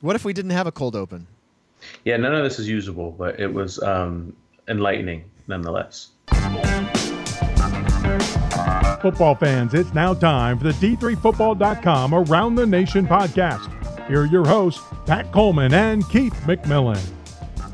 What if we didn't have a cold open? Yeah, none of this is usable, but it was um, enlightening nonetheless. Football fans, it's now time for the D3Football.com Around the Nation podcast. Here are your hosts, Pat Coleman and Keith McMillan.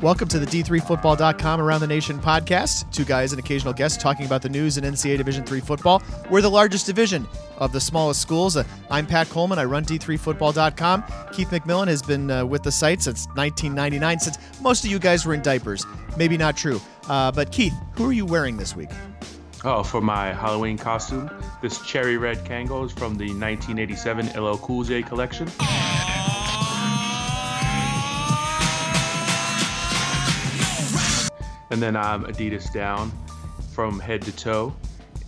Welcome to the D3Football.com Around the Nation podcast. Two guys and occasional guests talking about the news in NCAA Division III football. We're the largest division of the smallest schools. Uh, I'm Pat Coleman. I run D3Football.com. Keith McMillan has been uh, with the site since 1999, since most of you guys were in diapers. Maybe not true. Uh, but Keith, who are you wearing this week? Oh, for my Halloween costume, this cherry red Kangol is from the 1987 LL Cool J collection. And then I'm Adidas down from head to toe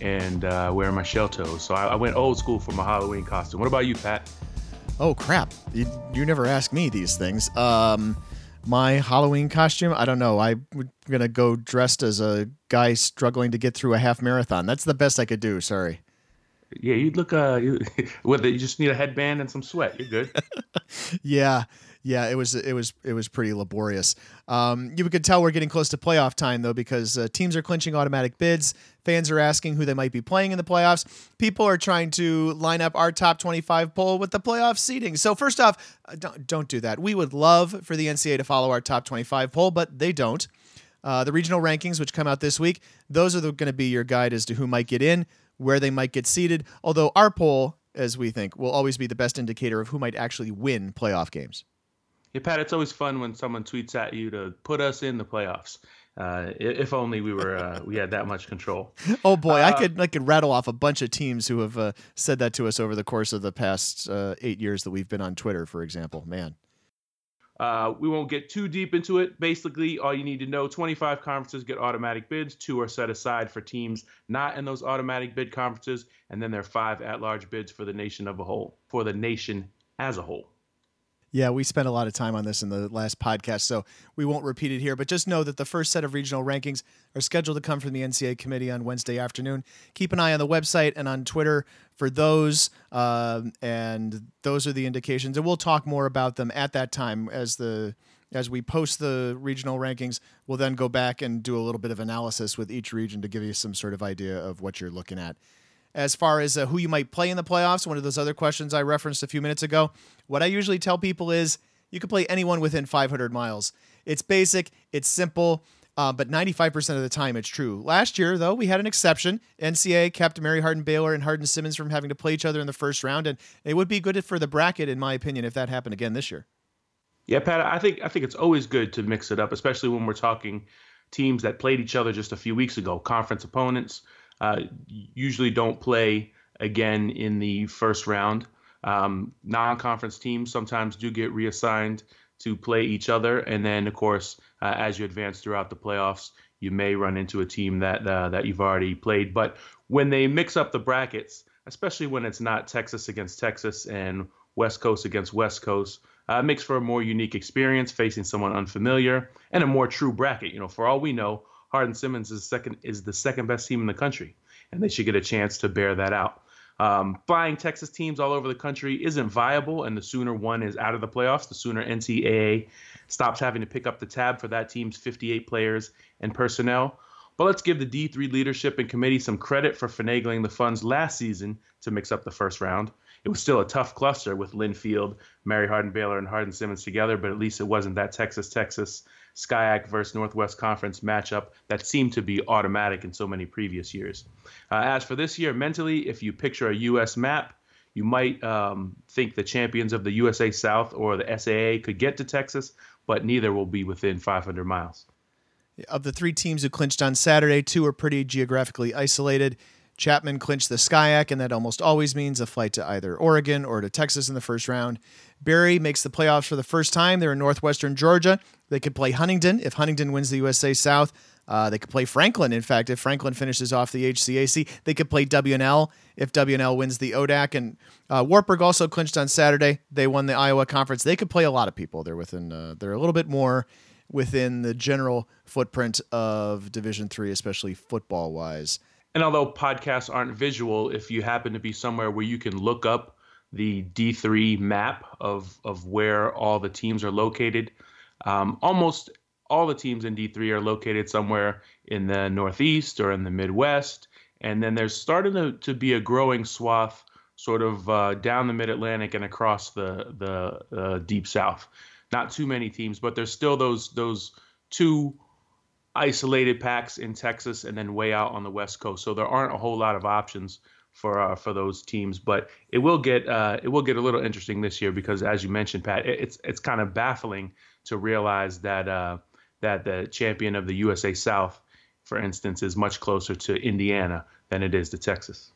and uh, wearing my shell toes. So I, I, went old school for my Halloween costume. What about you, Pat? Oh, crap. You, you never ask me these things. Um, my Halloween costume, I don't know. I'm going to go dressed as a guy struggling to get through a half marathon. That's the best I could do. Sorry. Yeah, you'd look. Uh, you, whether you just need a headband and some sweat, you're good. yeah, yeah, it was it was it was pretty laborious. Um, you could tell we're getting close to playoff time though, because uh, teams are clinching automatic bids. Fans are asking who they might be playing in the playoffs. People are trying to line up our top 25 poll with the playoff seeding. So first off, uh, don't don't do that. We would love for the NCAA to follow our top 25 poll, but they don't. Uh, the regional rankings, which come out this week, those are going to be your guide as to who might get in, where they might get seeded. Although our poll, as we think, will always be the best indicator of who might actually win playoff games. Yeah, Pat, it's always fun when someone tweets at you to put us in the playoffs. Uh, if only we were uh, we had that much control. Oh boy, uh, I could I could rattle off a bunch of teams who have uh, said that to us over the course of the past uh, eight years that we've been on Twitter, for example. Man. Uh, we won't get too deep into it. Basically, all you need to know 25 conferences get automatic bids. Two are set aside for teams not in those automatic bid conferences. And then there are five at large bids for the nation of a whole, for the nation as a whole. Yeah, we spent a lot of time on this in the last podcast, so we won't repeat it here. But just know that the first set of regional rankings are scheduled to come from the NCAA committee on Wednesday afternoon. Keep an eye on the website and on Twitter for those, uh, and those are the indications. And we'll talk more about them at that time as the as we post the regional rankings. We'll then go back and do a little bit of analysis with each region to give you some sort of idea of what you're looking at as far as uh, who you might play in the playoffs, one of those other questions I referenced a few minutes ago. What I usually tell people is you can play anyone within 500 miles. It's basic, it's simple, uh, but 95% of the time it's true. Last year, though, we had an exception. NCAA kept Mary Hardin Baylor and Hardin Simmons from having to play each other in the first round, and it would be good for the bracket, in my opinion, if that happened again this year. Yeah, Pat, I think I think it's always good to mix it up, especially when we're talking teams that played each other just a few weeks ago, conference opponents uh, usually don't play again in the first round. Um, non-conference teams sometimes do get reassigned to play each other, and then of course, uh, as you advance throughout the playoffs, you may run into a team that uh, that you've already played. But when they mix up the brackets, especially when it's not Texas against Texas and West Coast against West Coast, uh, makes for a more unique experience facing someone unfamiliar and a more true bracket. You know, for all we know, Hardin Simmons is second is the second best team in the country, and they should get a chance to bear that out. Um, flying Texas teams all over the country isn't viable, and the sooner one is out of the playoffs, the sooner NCAA stops having to pick up the tab for that team's 58 players and personnel. But let's give the D3 leadership and committee some credit for finagling the funds last season to mix up the first round. It was still a tough cluster with Linfield, Mary Hardin Baylor, and Hardin Simmons together, but at least it wasn't that Texas Texas SCIAC versus Northwest Conference matchup that seemed to be automatic in so many previous years. Uh, as for this year, mentally, if you picture a U.S. map, you might um, think the champions of the USA South or the SAA could get to Texas, but neither will be within 500 miles. Of the three teams who clinched on Saturday, two are pretty geographically isolated. Chapman clinched the SCIAC, and that almost always means a flight to either Oregon or to Texas in the first round. Berry makes the playoffs for the first time. They're in northwestern Georgia. They could play Huntingdon if Huntingdon wins the USA South. Uh, they could play Franklin. In fact, if Franklin finishes off the HCAC, they could play W&L if W&L wins the ODAC. And uh, also clinched on Saturday. They won the Iowa Conference. They could play a lot of people. They're within. Uh, they're a little bit more within the general footprint of Division Three, especially football wise. And although podcasts aren't visual, if you happen to be somewhere where you can look up the D3 map of of where all the teams are located. Um, almost all the teams in D3 are located somewhere in the Northeast or in the Midwest, and then there's starting to, to be a growing swath sort of uh, down the Mid Atlantic and across the the uh, Deep South. Not too many teams, but there's still those those two isolated packs in Texas and then way out on the West Coast. So there aren't a whole lot of options for uh, for those teams. But it will get uh, it will get a little interesting this year because, as you mentioned, Pat, it's it's kind of baffling to realize that uh, that the champion of the USA South, for instance, is much closer to Indiana than it is to Texas.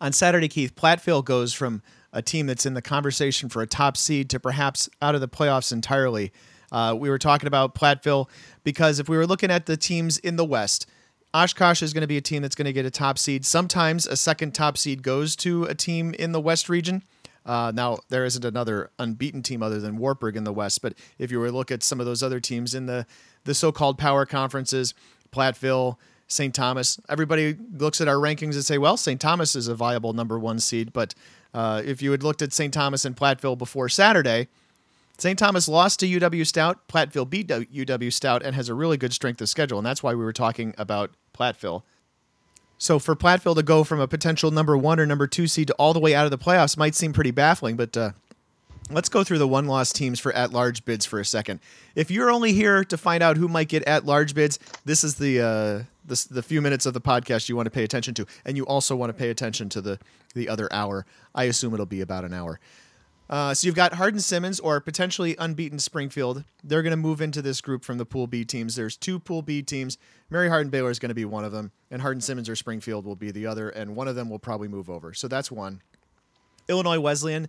On Saturday, Keith Platteville goes from a team that's in the conversation for a top seed to perhaps out of the playoffs entirely. Uh, we were talking about Platteville because if we were looking at the teams in the West, Oshkosh is going to be a team that's going to get a top seed. Sometimes a second top seed goes to a team in the West region. Uh, now there isn't another unbeaten team other than Wartburg in the West, but if you were to look at some of those other teams in the the so-called power conferences, Platteville, St. Thomas, everybody looks at our rankings and say, well, St. Thomas is a viable number one seed. But uh, if you had looked at St. Thomas and Platteville before Saturday, St. Thomas lost to UW Stout. Platteville beat UW Stout and has a really good strength of schedule, and that's why we were talking about Platteville. So for Platteville to go from a potential number one or number two seed to all the way out of the playoffs might seem pretty baffling, but uh, let's go through the one loss teams for at large bids for a second. If you're only here to find out who might get at large bids, this is the uh, the, the few minutes of the podcast you want to pay attention to, and you also want to pay attention to the the other hour. I assume it'll be about an hour. Uh, so you've got Hardin Simmons or potentially unbeaten Springfield. They're going to move into this group from the Pool B teams. There's two Pool B teams. Mary Hardin Baylor is going to be one of them, and Hardin Simmons or Springfield will be the other, and one of them will probably move over. So that's one. Illinois Wesleyan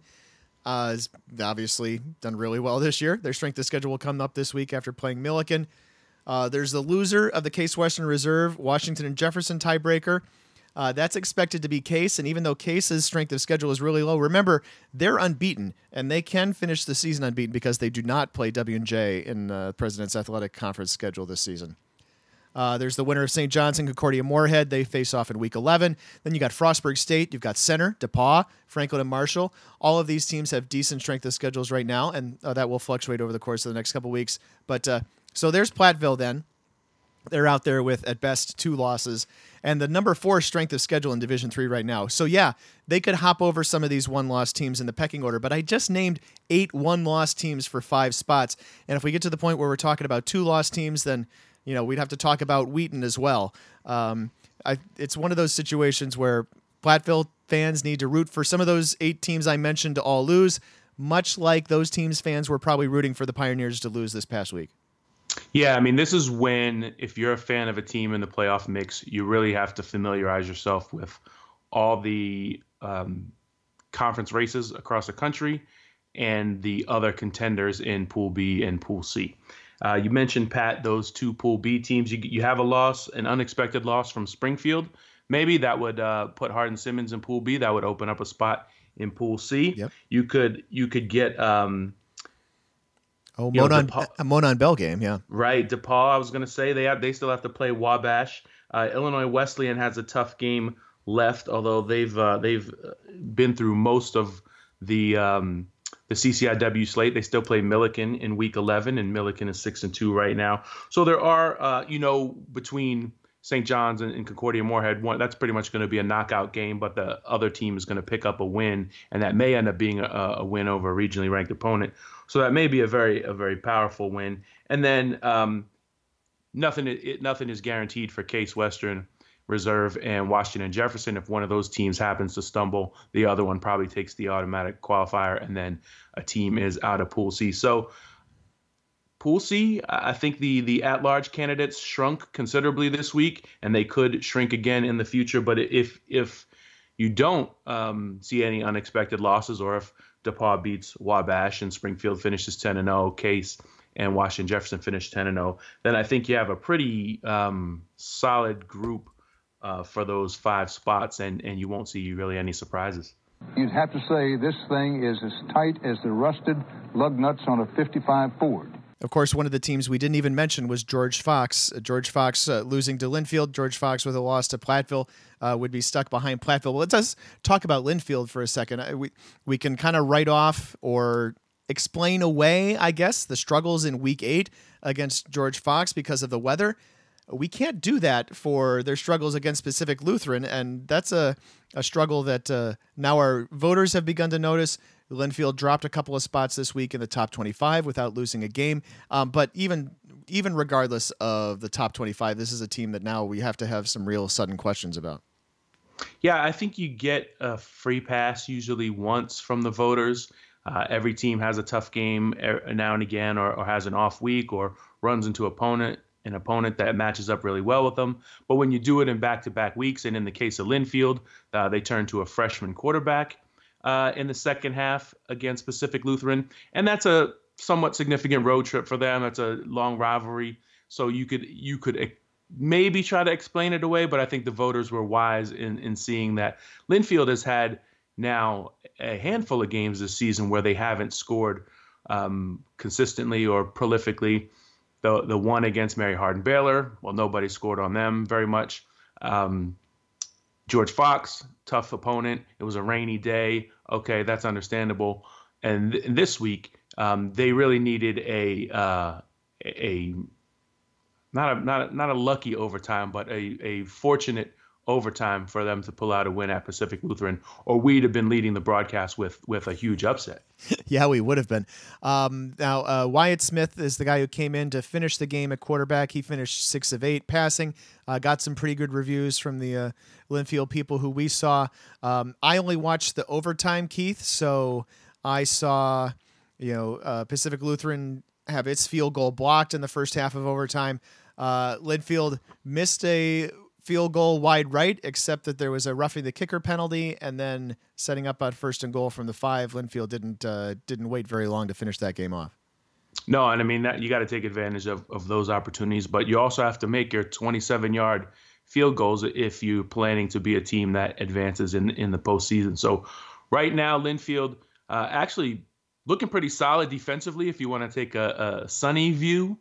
uh, has obviously done really well this year. Their strength of schedule will come up this week after playing Millikin. Uh, there's the loser of the Case Western Reserve, Washington and Jefferson tiebreaker. Uh, that's expected to be Case, and even though Case's strength of schedule is really low, remember they're unbeaten, and they can finish the season unbeaten because they do not play W and J in the President's Athletic Conference schedule this season. Uh, there's the winner of St. John's and Concordia Moorhead. They face off in week 11. Then you got Frostburg State. You've got Centre, DePauw, Franklin, and Marshall. All of these teams have decent strength of schedules right now, and uh, that will fluctuate over the course of the next couple weeks. But uh, so there's Platteville then. They're out there with at best two losses and the number four strength of schedule in Division Three right now. So yeah, they could hop over some of these one loss teams in the pecking order. But I just named eight one loss teams for five spots, and if we get to the point where we're talking about two loss teams, then you know we'd have to talk about Wheaton as well. Um, I, it's one of those situations where Platteville fans need to root for some of those eight teams I mentioned to all lose, much like those teams fans were probably rooting for the Pioneers to lose this past week. Yeah, I mean, this is when, if you're a fan of a team in the playoff mix, you really have to familiarize yourself with all the um, conference races across the country and the other contenders in Pool B and Pool C. Uh, you mentioned, Pat, those two Pool B teams. You, you have a loss, an unexpected loss from Springfield. Maybe that would uh, put Hardin Simmons in Pool B. That would open up a spot in Pool C. Yep. You could you could get um, Oh, Monon, know, a Monon Bell game, yeah. Right, DePauw. I was going to say they have they still have to play Wabash. Uh, Illinois Wesleyan has a tough game left, although they've uh, they've uh, been through most of the um, the CCIW slate. They still play Millikin in Week 11, and Millikin is six and two right now. So there are, uh, you know, between St. John's and, and Concordia Moorhead, one that's pretty much going to be a knockout game. But the other team is going to pick up a win, and that may end up being a, a win over a regionally ranked opponent. So that may be a very a very powerful win. And then um, nothing it, nothing is guaranteed for Case Western Reserve and Washington Jefferson. If one of those teams happens to stumble, the other one probably takes the automatic qualifier, and then a team is out of Pool C. So I think the the at-large candidates shrunk considerably this week, and they could shrink again in the future. But if if you don't um, see any unexpected losses, or if DePauw beats Wabash and Springfield finishes 10 and 0, Case and Washington Jefferson finish 10 and 0, then I think you have a pretty um, solid group uh, for those five spots, and, and you won't see really any surprises. You'd have to say this thing is as tight as the rusted lug nuts on a 55 Ford. Of course, one of the teams we didn't even mention was George Fox. Uh, George Fox uh, losing to Linfield. George Fox with a loss to Platteville uh, would be stuck behind Platteville. Well, let's talk about Linfield for a second. Uh, we we can kind of write off or explain away, I guess, the struggles in Week Eight against George Fox because of the weather. We can't do that for their struggles against Pacific Lutheran, and that's a, a struggle that uh, now our voters have begun to notice. Linfield dropped a couple of spots this week in the top 25 without losing a game. Um, but even even regardless of the top 25, this is a team that now we have to have some real sudden questions about. Yeah, I think you get a free pass usually once from the voters. Uh, every team has a tough game now and again, or, or has an off week, or runs into opponent an opponent that matches up really well with them. But when you do it in back-to-back weeks, and in the case of Linfield, uh, they turn to a freshman quarterback uh, in the second half against Pacific Lutheran, and that's a somewhat significant road trip for them. That's a long rivalry, so you could you could maybe try to explain it away, but I think the voters were wise in in seeing that Linfield has had now a handful of games this season where they haven't scored um, consistently or prolifically. The the one against Mary Hardin Baylor, well, nobody scored on them very much. Um, George Fox, tough opponent. It was a rainy day. Okay, that's understandable. And th- this week, um, they really needed a uh, a not a not a, not a lucky overtime, but a a fortunate overtime for them to pull out a win at Pacific Lutheran, or we'd have been leading the broadcast with with a huge upset. yeah, we would have been. Um, now, uh, Wyatt Smith is the guy who came in to finish the game at quarterback. He finished six of eight passing. Uh, got some pretty good reviews from the uh, Linfield people who we saw. Um, I only watched the overtime, Keith, so I saw, you know, uh, Pacific Lutheran have its field goal blocked in the first half of overtime. Uh, Linfield missed a field goal wide right, except that there was a roughing the kicker penalty, and then setting up on first and goal from the five. Linfield didn't uh, didn't wait very long to finish that game off. No, and I mean that you got to take advantage of, of those opportunities, but you also have to make your 27 yard field goals if you're planning to be a team that advances in in the postseason. So right now, Linfield uh, actually looking pretty solid defensively. If you want to take a, a sunny view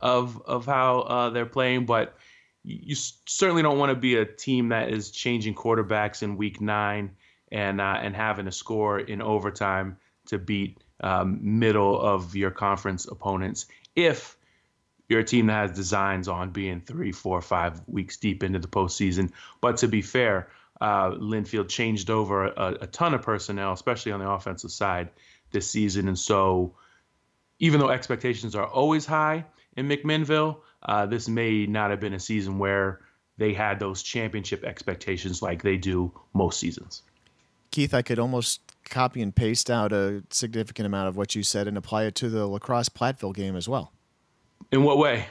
of of how uh, they're playing, but you certainly don't want to be a team that is changing quarterbacks in week nine and uh, and having to score in overtime to beat um, middle of your conference opponents if you're a team that has designs on being three, four, five weeks deep into the postseason. But to be fair, uh, Linfield changed over a, a ton of personnel, especially on the offensive side this season, and so even though expectations are always high in McMinnville, uh, this may not have been a season where they had those championship expectations like they do most seasons. Keith, I could almost copy and paste out a significant amount of what you said and apply it to the La Crosse Platteville game as well. In what way?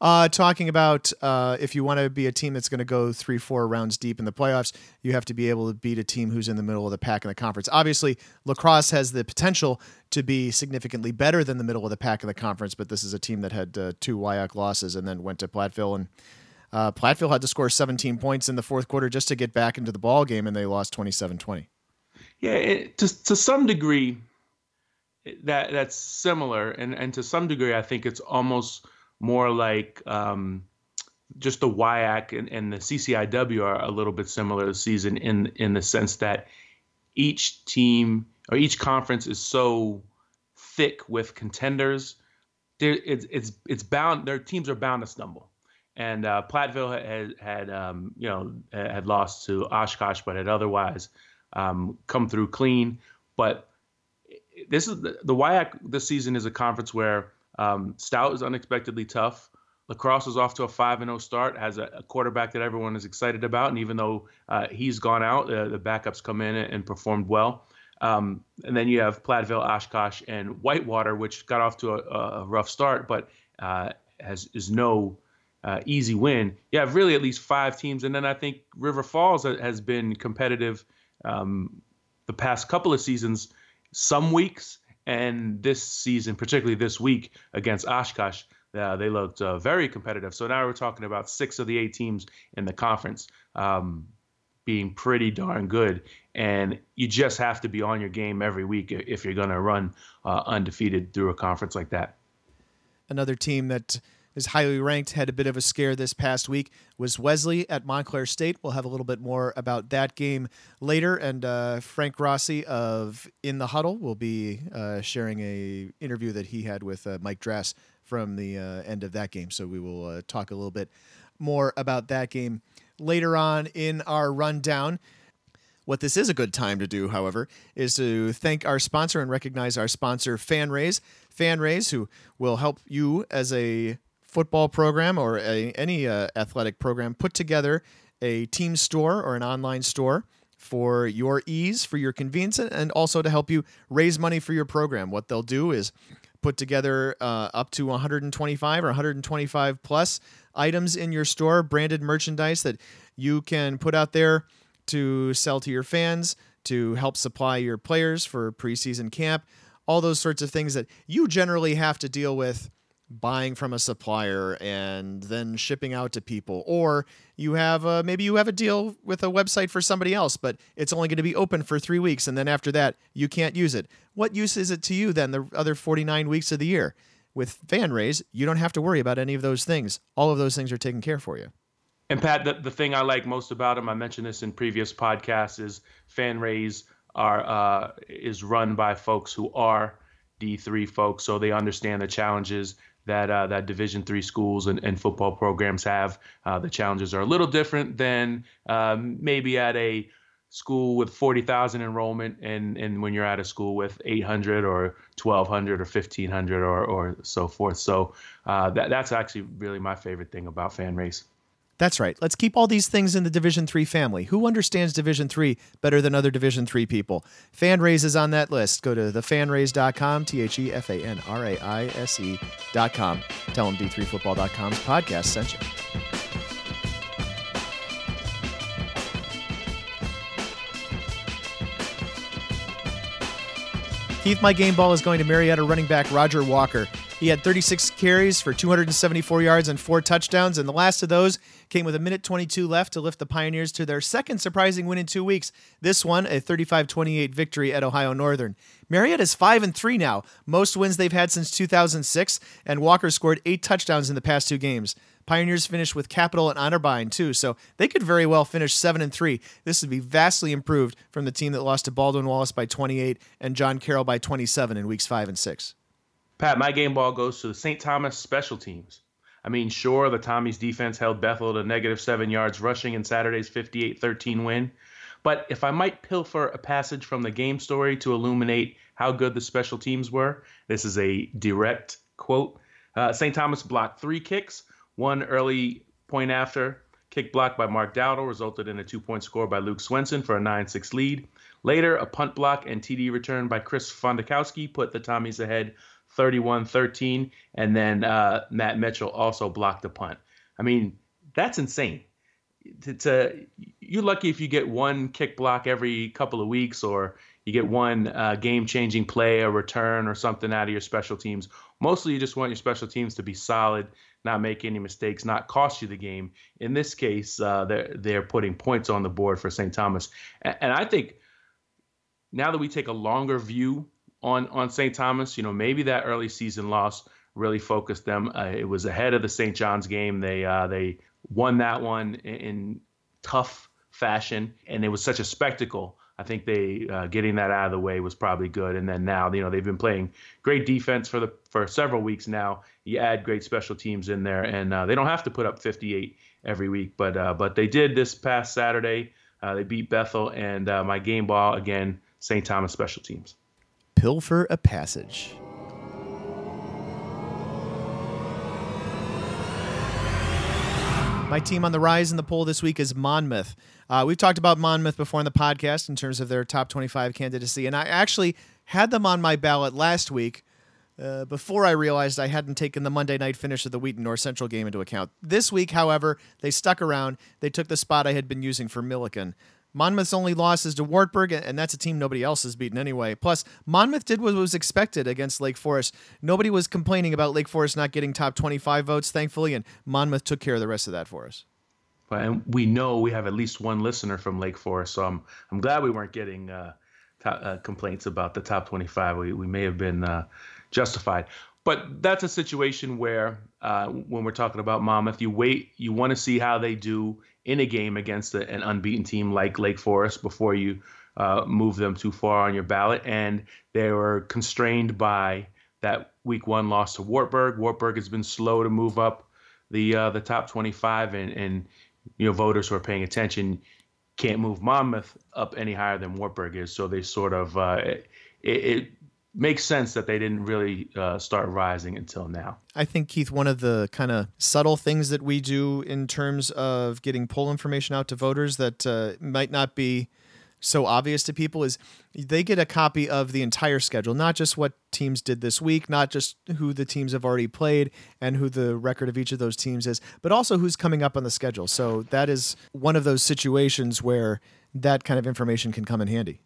Uh, talking about uh, if you want to be a team that's going to go three, four rounds deep in the playoffs, you have to be able to beat a team who's in the middle of the pack in the conference. Obviously, La Crosse has the potential to be significantly better than the middle of the pack in the conference, but this is a team that had uh, two WIAC losses and then went to Platteville and. Uh, Platteville had to score 17 points in the fourth quarter just to get back into the ball game, and they lost 27-20. Yeah, it, to to some degree, that that's similar, and and to some degree, I think it's almost more like um, just the WIAC and, and the CCIW are a little bit similar this season in in the sense that each team or each conference is so thick with contenders. There, it's it's it's bound. Their teams are bound to stumble. And uh, Platteville had had um, you know had lost to Oshkosh, but had otherwise um, come through clean. But this is the, the WIAC this season is a conference where um, Stout is unexpectedly tough. La Crosse is off to a 5 0 start, has a, a, quarterback that everyone is excited about. And even though uh, he's gone out, uh, the backups come in and, and performed well. Um, and then you have Platteville, Oshkosh, and Whitewater, which got off to a, a rough start, but uh, has is no uh, easy win. You have really at least five teams. And then I think River Falls has been competitive um, the past couple of seasons, some weeks, and this season, particularly this week against Oshkosh, uh, they looked uh, very competitive. So now we're talking about six of the eight teams in the conference um, being pretty darn good. And you just have to be on your game every week if you're going to run uh, undefeated through a conference like that. Another team that is highly ranked had a bit of a scare this past week was Wesley at Montclair State. We'll have a little bit more about that game later, and uh, Frank Rossi of In the Huddle will be uh, sharing a interview that he had with uh, Mike Drass from the uh, end of that game. So we will uh, talk a little bit more about that game later on in our rundown. What this is a good time to do, however, is to thank our sponsor and recognize our sponsor, FanRaise. FanRaise, who will help you as a football program or a, any uh, athletic program put together a team store or an online store for your ease, for your convenience, and also to help you raise money for your program. What they'll do is put together uh, up to 125 or 125 plus items in your store, branded merchandise that you can put out there to sell to your fans, to help supply your players for preseason camp, all those sorts of things that you generally have to deal with buying from a supplier and then shipping out to people. Or you have a, maybe you have a deal with a website for somebody else but it's only going to be open for 3 weeks and then after that you can't use it. What use is it to you then the other 49 weeks of the year? With FanRaise you don't have to worry about any of those things. All of those things are taken care for you. And Pat, the, the thing I like most about them, I mentioned this in previous podcasts, is FanRaise are uh, is run by folks who are D3 folks, so they understand the challenges that uh, that Division three schools and, and football programs have. Uh, the challenges are a little different than um, maybe at a school with 40,000 enrollment and, and when you're at a school with 800 or 1200 or 1500 or, or so forth. So uh, that, that's actually really my favorite thing about FanRaise. That's right. Let's keep all these things in the Division 3 family. Who understands Division 3 better than other Division 3 people? FanRaise is on that list. Go to thefanraise.com, T H E F A N R A I S E.com. Tell them D3Football.com's podcast sent you. Keith, my game ball is going to Marietta running back Roger Walker. He had 36 carries for 274 yards and four touchdowns, and the last of those came with a minute 22 left to lift the Pioneers to their second surprising win in two weeks. This one, a 35-28 victory at Ohio Northern. Marietta is five and three now, most wins they've had since 2006, and Walker scored eight touchdowns in the past two games. Pioneers finished with Capital and Otterbein too, so they could very well finish seven and three. This would be vastly improved from the team that lost to Baldwin Wallace by 28 and John Carroll by 27 in weeks five and six. Pat, my game ball goes to the St. Thomas special teams. I mean, sure, the Tommies defense held Bethel to negative seven yards rushing in Saturday's 58 13 win. But if I might pilfer a passage from the game story to illuminate how good the special teams were, this is a direct quote. Uh, St. Thomas blocked three kicks, one early point after. Kick blocked by Mark Dowdle resulted in a two point score by Luke Swenson for a 9 6 lead. Later, a punt block and TD return by Chris Fondakowski put the Tommies ahead 31 13. And then uh, Matt Mitchell also blocked a punt. I mean, that's insane. It's a, you're lucky if you get one kick block every couple of weeks or you get one uh, game changing play, a return, or something out of your special teams. Mostly, you just want your special teams to be solid, not make any mistakes, not cost you the game. In this case, uh, they're they're putting points on the board for St. Thomas, and, and I think now that we take a longer view on on St. Thomas. You know, maybe that early season loss really focused them. Uh, it was ahead of the St. John's game. They uh, they won that one in, in, tough fashion, and it was such a spectacle. I think they uh, getting that out of the way was probably good. And then now, you know, they've been playing great defense for the for several weeks now. You add great special teams in there, and uh, they don't have to put up 58 every week, but uh, but they did this past Saturday. Uh, they beat Bethel, and my game ball again, St. Thomas special teams pilfer a passage. My team on the rise in the poll this week is Monmouth. Uh, we've talked about Monmouth before in the podcast in terms of their top 25 candidacy, and I actually had them on my ballot last week uh, before I realized I hadn't taken the Monday night finish of the Wheaton North Central game into account. This week, however, they stuck around. They took the spot I had been using for Millikin. Monmouth's only loss is to Wartburg, and that's a team nobody else has beaten anyway. Plus, Monmouth did what was expected against Lake Forest. Nobody was complaining about Lake Forest not getting top 25 votes, thankfully, and Monmouth took care of the rest of that for us. And we know we have at least one listener from Lake Forest, so I'm, I'm glad we weren't getting uh, uh, complaints about the top 25. We, we may have been uh, justified. but that's a situation where uh, when we're talking about Monmouth, you wait, you want to see how they do in a game against a, an unbeaten team like Lake Forest before you uh, move them too far on your ballot. And they were constrained by that week one loss to Wartburg. Wartburg has been slow to move up the uh, the top 25, and, and you know voters who are paying attention can't move Monmouth up any higher than Wartburg is. So they sort of uh, it, it makes sense that they didn't really uh, start rising until now. I think Keith, one of the kind of subtle things that we do in terms of getting poll information out to voters that uh, might not be so obvious to people is they get a copy of the entire schedule, not just what teams did this week, not just who the teams have already played and who the record of each of those teams is, but also who's coming up on the schedule. So that is one of those situations where that kind of information can come in handy.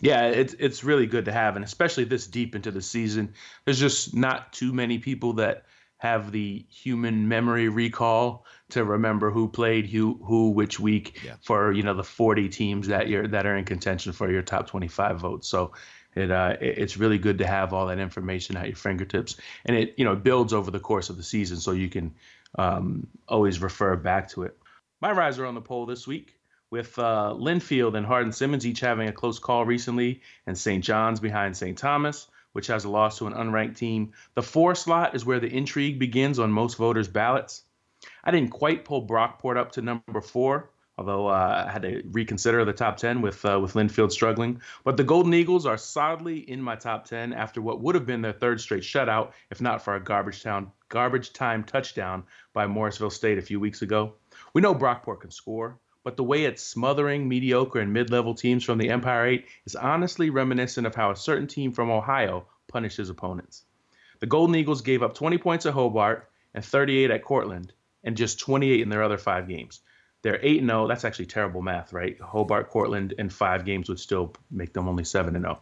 Yeah, it's it's really good to have, and especially this deep into the season, there's just not too many people that have the human memory recall to remember who played who who which week yeah. for you know the 40 teams that you're that are in contention for your top 25 votes. So it, uh, it's really good to have all that information at your fingertips, and it you know builds over the course of the season, so you can um, always refer back to it. My riser on the poll this week with uh, Linfield and Hardin Simmons each having a close call recently, and St. John's behind St. Thomas, which has a loss to an unranked team. The four slot is where the intrigue begins on most voters' ballots. I didn't quite pull Brockport up to number four, although uh, I had to reconsider the top 10 with uh, with Linfield struggling. But the Golden Eagles are solidly in my top 10 after what would have been their third straight shutout, if not for a garbage town garbage time touchdown by Morrisville State a few weeks ago. We know Brockport can score, but the way it's smothering mediocre and mid level teams from the Empire 8 is honestly reminiscent of how a certain team from Ohio punishes opponents. The Golden Eagles gave up 20 points at Hobart and 38 at Cortland, and just 28 in their other five games. They're 8 0. That's actually terrible math, right? Hobart, Cortland, and five games would still make them only 7 0.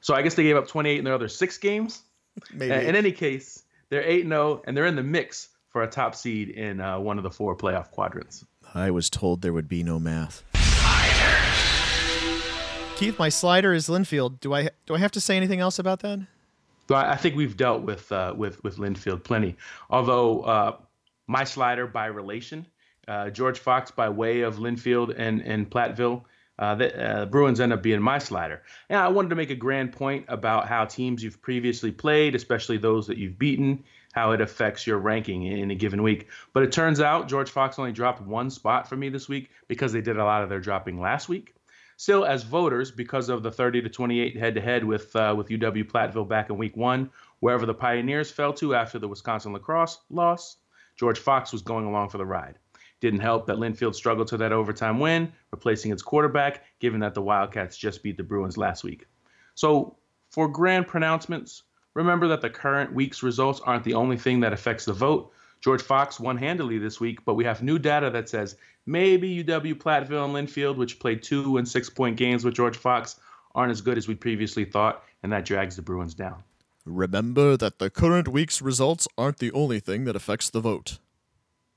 So I guess they gave up 28 in their other six games. Maybe. In any case, they're 8 0, and they're in the mix for a top seed in uh, one of the four playoff quadrants. I was told there would be no math. Keith, my slider is Linfield. Do I do I have to say anything else about that? But I think we've dealt with uh, with with Linfield plenty. Although uh, my slider by relation, uh, George Fox by way of Linfield and and Platteville. Uh, the uh, Bruins end up being my slider. And I wanted to make a grand point about how teams you've previously played, especially those that you've beaten, how it affects your ranking in a given week. But it turns out George Fox only dropped one spot for me this week because they did a lot of their dropping last week. Still, as voters, because of the 30 to 28 head-to-head with uh, with UW Platteville back in Week One, wherever the Pioneers fell to after the Wisconsin La Crosse loss, George Fox was going along for the ride. Didn't help that Linfield struggled to that overtime win, replacing its quarterback, given that the Wildcats just beat the Bruins last week. So, for grand pronouncements, remember that the current week's results aren't the only thing that affects the vote. George Fox won handily this week, but we have new data that says maybe UW Platteville and Linfield, which played two and six point games with George Fox, aren't as good as we previously thought, and that drags the Bruins down. Remember that the current week's results aren't the only thing that affects the vote.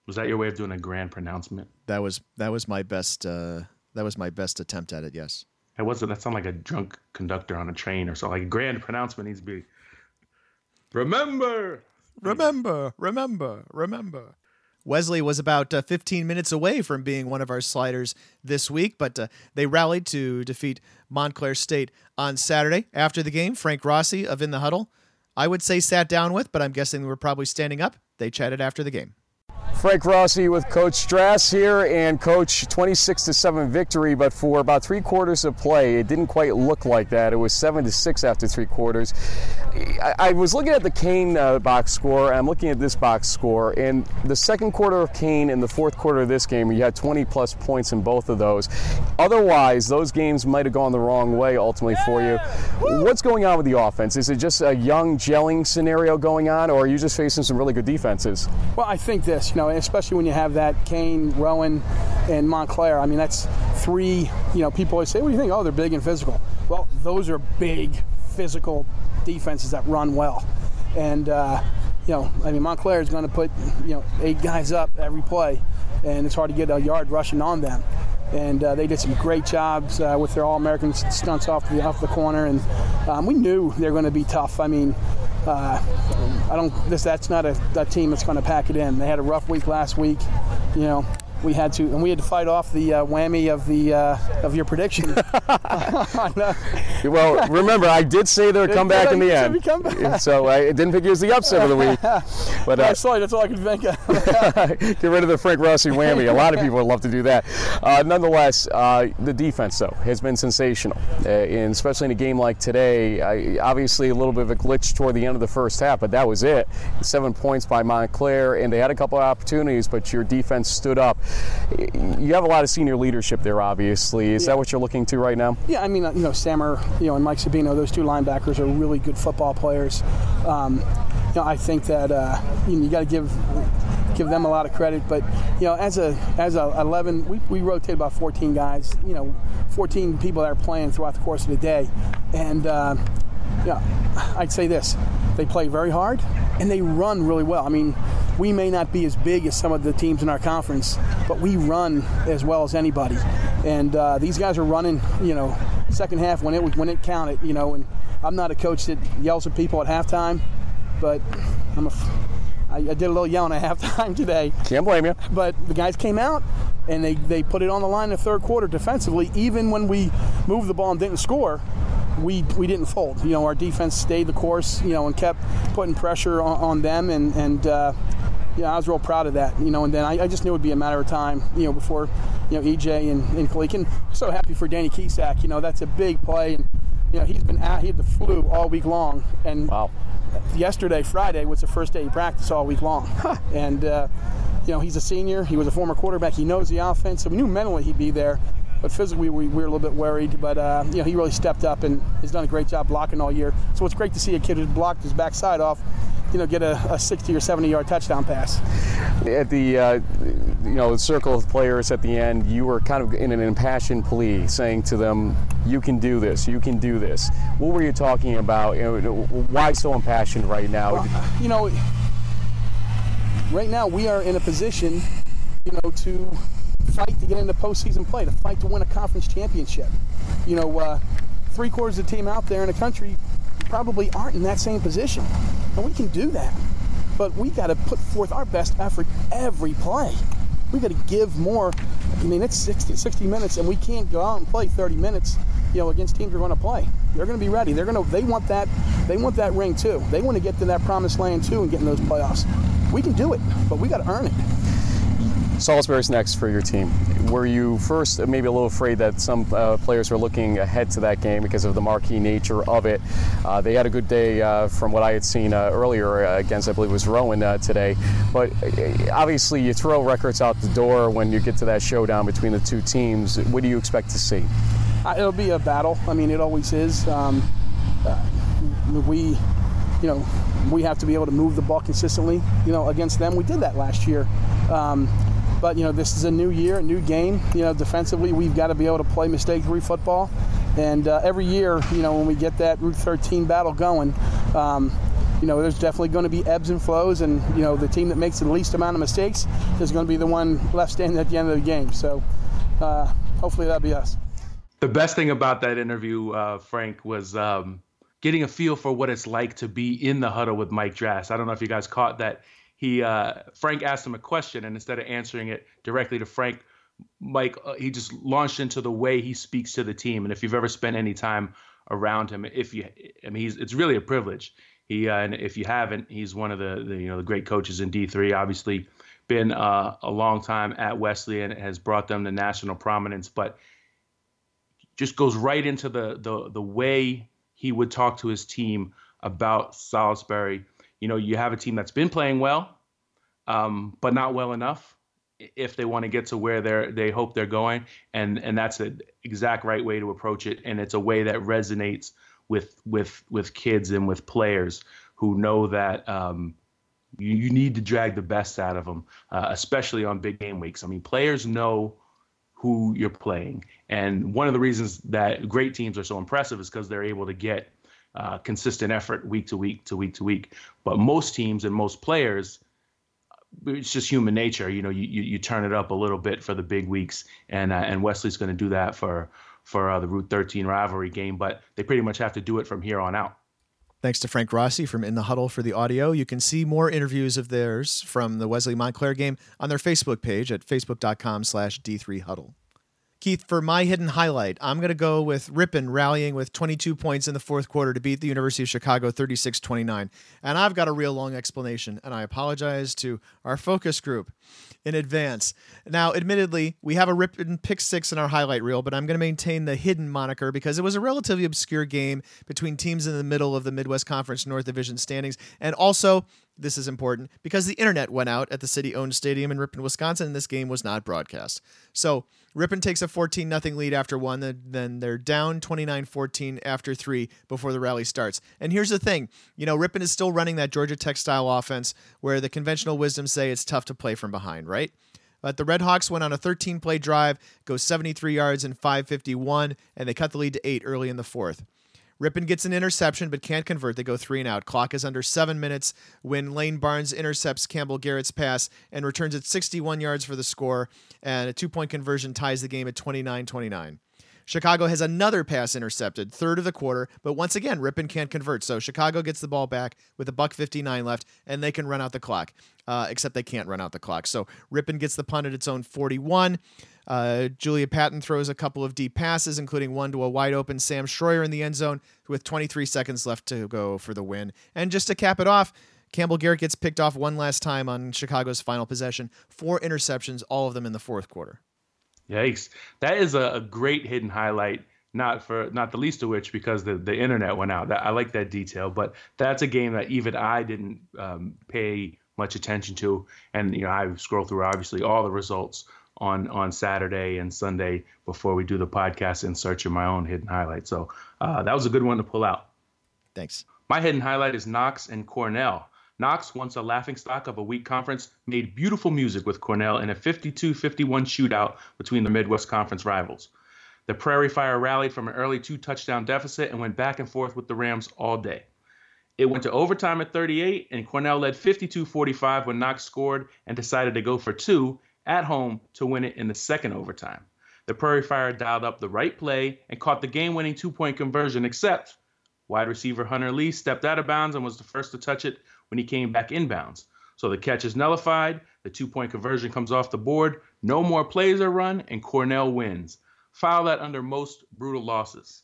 Was that your way of doing a grand pronouncement? That was that was my best uh, that was my best attempt at it. Yes. That wasn't. That sounded like a drunk conductor on a train or so. Like a grand pronouncement needs to be. Remember. Remember. Remember. Remember. Wesley was about uh, 15 minutes away from being one of our sliders this week, but uh, they rallied to defeat Montclair State on Saturday. After the game, Frank Rossi of In the Huddle, I would say sat down with, but I'm guessing they were probably standing up. They chatted after the game. Frank Rossi with Coach Drass here, and Coach 26 to 7 victory, but for about three quarters of play, it didn't quite look like that. It was 7 to 6 after three quarters. I, I was looking at the Kean uh, box score, I'm looking at this box score, and the second quarter of Kean and the fourth quarter of this game, you had 20 plus points in both of those. Otherwise, those games might have gone the wrong way ultimately for you. What's going on with the offense? Is it just a young gelling scenario going on, or are you just facing some really good defenses? Well, I think this, know especially when you have that Kean, Rowan, and Montclair. I mean, that's three. You know, people always say, "What do you think?" Oh, they're big and physical. Well, those are big, physical defenses that run well, and uh, you know, I mean, Montclair is going to put you know eight guys up every play, and it's hard to get a yard rushing on them. And uh, they did some great jobs uh, with their All-American stunts off the off the corner, and um, we knew they were going to be tough. I mean, uh, I don't. This that's not a, a team that's going to pack it in. They had a rough week last week. You know, we had to, and we had to fight off the uh, whammy of the uh, of your prediction. well, remember, I did say they would come back in the end. So I didn't think it was the upset of the week. But uh, sorry, that's all I could think of. get rid of the Frank Rossi whammy. A lot of people would love to do that. Uh, nonetheless, uh, the defense though has been sensational, uh, and especially in a game like today. I, obviously, a little bit of a glitch toward the end of the first half, but that was it. Seven points by Montclair, and they had a couple of opportunities, but your defense stood up. You have a lot of senior leadership there, obviously. Is yeah. that what you're looking to right now? Yeah, I mean, uh, you know, Sammer, you know, and Mike Sabino, those two linebackers are really good football players. Um, you know, I think that uh, you, know, you got to give give them a lot of credit. But you know, as a as a 11, we, we rotate about 14 guys. You know, 14 people that are playing throughout the course of the day, and uh, yeah, I'd say this: they play very hard and they run really well. I mean, we may not be as big as some of the teams in our conference, but we run as well as anybody. And uh, these guys are running, you know, second half when it when it counted, you know. And I'm not a coach that yells at people at halftime, but I'm a I, I did a little yelling at halftime today. Can't blame you. But the guys came out and they, they put it on the line in the third quarter defensively. Even when we moved the ball and didn't score, we we didn't fold. You know, our defense stayed the course. You know, and kept putting pressure on, on them. And and uh, yeah, I was real proud of that. You know, and then I, I, just knew it would be a matter of time. You know, before you know EJ and and Kalik. And so happy for Danny Kesak. You know, that's a big play. And you know, he's been out. He had the flu all week long. And wow. Yesterday, Friday, was the first day he practiced all week long. and uh, you know, he's a senior. He was a former quarterback. He knows the offense. So we knew mentally he'd be there but physically we, we were a little bit worried. But uh, you know, he really stepped up and has done a great job blocking all year. So it's great to see a kid who's blocked his backside off, you know, get a, a 60 or 70 yard touchdown pass. At the uh, you know circle of players at the end, you were kind of in an impassioned plea, saying to them, "You can do this. You can do this." What were you talking about? You know, why so impassioned right now? Well, you know, right now we are in a position, you know, to fight to get into postseason play, to fight to win a conference championship. You know, uh, three quarters of the team out there in the country probably aren't in that same position, and we can do that. But we got to put forth our best effort every play. We got to give more. I mean, it's 60, 60 minutes, and we can't go out and play 30 minutes. You know, against teams we're going to play. They're going to be ready. They're going to. They want that. They want that ring too. They want to get to that promised land too and get in those playoffs. We can do it, but we got to earn it. Salisbury's next for your team. Were you first maybe a little afraid that some uh, players were looking ahead to that game because of the marquee nature of it? Uh, they had a good day uh, from what I had seen uh, earlier against, I believe it was Rowan uh, today. But uh, obviously, you throw records out the door when you get to that showdown between the two teams. What do you expect to see? it'll be a battle. I mean, it always is. Um, we, you know, we have to be able to move the ball consistently. You know, against them, we did that last year. Um, but you know, this is a new year, a new game. You know, defensively, we've got to be able to play mistake-free football. And uh, every year, you know, when we get that Route 13 battle going, um, you know, there's definitely going to be ebbs and flows, and you know, the team that makes the least amount of mistakes is going to be the one left standing at the end of the game. So, uh, hopefully, that'll be us. The best thing about that interview, uh, Frank, was um, getting a feel for what it's like to be in the huddle with Mike Drass. I don't know if you guys caught that he uh, Frank asked him a question, and instead of answering it directly to Frank, Mike uh, he just launched into the way he speaks to the team. And if you've ever spent any time around him, if you, I mean, he's it's really a privilege. He uh, and if you haven't, he's one of the, the, you know the great coaches in D3. Obviously, been uh, a long time at Wesley and has brought them to national prominence. But just goes right into the the the way he would talk to his team about Salisbury you know, you have a team that's been playing well, um, but not well enough if they want to get to where they're they hope they're going, and and that's the exact right way to approach it, and it's a way that resonates with with with kids and with players who know that. Um, you, you need to drag the best out of them, uh, especially on big game weeks. I mean, players know who you're playing. And one of the reasons that great teams are so impressive is because they're able to get uh, consistent effort week to week to week to week. But most teams and most players, it's just human nature. You know, you, you, you turn it up a little bit for the big weeks, and uh, and Wesley's going to do that for for uh, the Route 13 rivalry game. But they pretty much have to do it from here on out. Thanks to Frank Rossi from In the Huddle for the audio. You can see more interviews of theirs from the Wesley Montclair game on their Facebook page at facebook.com slash D3Huddle. Keith, for my hidden highlight, I'm going to go with Ripon rallying with 22 points in the fourth quarter to beat the University of Chicago 36 29. And I've got a real long explanation, and I apologize to our focus group in advance. Now, admittedly, we have a Ripon pick six in our highlight reel, but I'm going to maintain the hidden moniker because it was a relatively obscure game between teams in the middle of the Midwest Conference North Division standings. And also, this is important because the internet went out at the city owned stadium in Ripon, Wisconsin, and this game was not broadcast. So Ripon takes a 14 0 lead after one, then they're down 29 14 after three before the rally starts. And here's the thing you know, Ripon is still running that Georgia Tech style offense where the conventional wisdom say it's tough to play from behind, right? But the Red Hawks went on a 13 play drive, goes 73 yards in 551, and they cut the lead to eight early in the fourth. Ripon gets an interception but can't convert. They go three and out. Clock is under seven minutes when Lane Barnes intercepts Campbell Garrett's pass and returns it 61 yards for the score, and a two point conversion ties the game at 29 29. Chicago has another pass intercepted, third of the quarter, but once again, Ripon can't convert. So Chicago gets the ball back with a buck 59 left, and they can run out the clock, uh, except they can't run out the clock. So Ripon gets the punt at its own 41. Uh, Julia Patton throws a couple of deep passes, including one to a wide open Sam Schroyer in the end zone with 23 seconds left to go for the win. And just to cap it off, Campbell Garrett gets picked off one last time on Chicago's final possession. Four interceptions, all of them in the fourth quarter. Yikes! That is a, a great hidden highlight. Not for not the least of which because the, the internet went out. That, I like that detail, but that's a game that even I didn't um, pay much attention to. And you know, I scroll through obviously all the results on on Saturday and Sunday before we do the podcast in search of my own hidden highlight. So uh, that was a good one to pull out. Thanks. My hidden highlight is Knox and Cornell. Knox, once a laughingstock of a weak conference, made beautiful music with Cornell in a 52 51 shootout between the Midwest Conference rivals. The Prairie Fire rallied from an early two touchdown deficit and went back and forth with the Rams all day. It went to overtime at 38, and Cornell led 52 45 when Knox scored and decided to go for two at home to win it in the second overtime. The Prairie Fire dialed up the right play and caught the game winning two point conversion, except wide receiver Hunter Lee stepped out of bounds and was the first to touch it when he came back inbounds. So the catch is nullified, the two point conversion comes off the board, no more plays are run, and Cornell wins. File that under most brutal losses.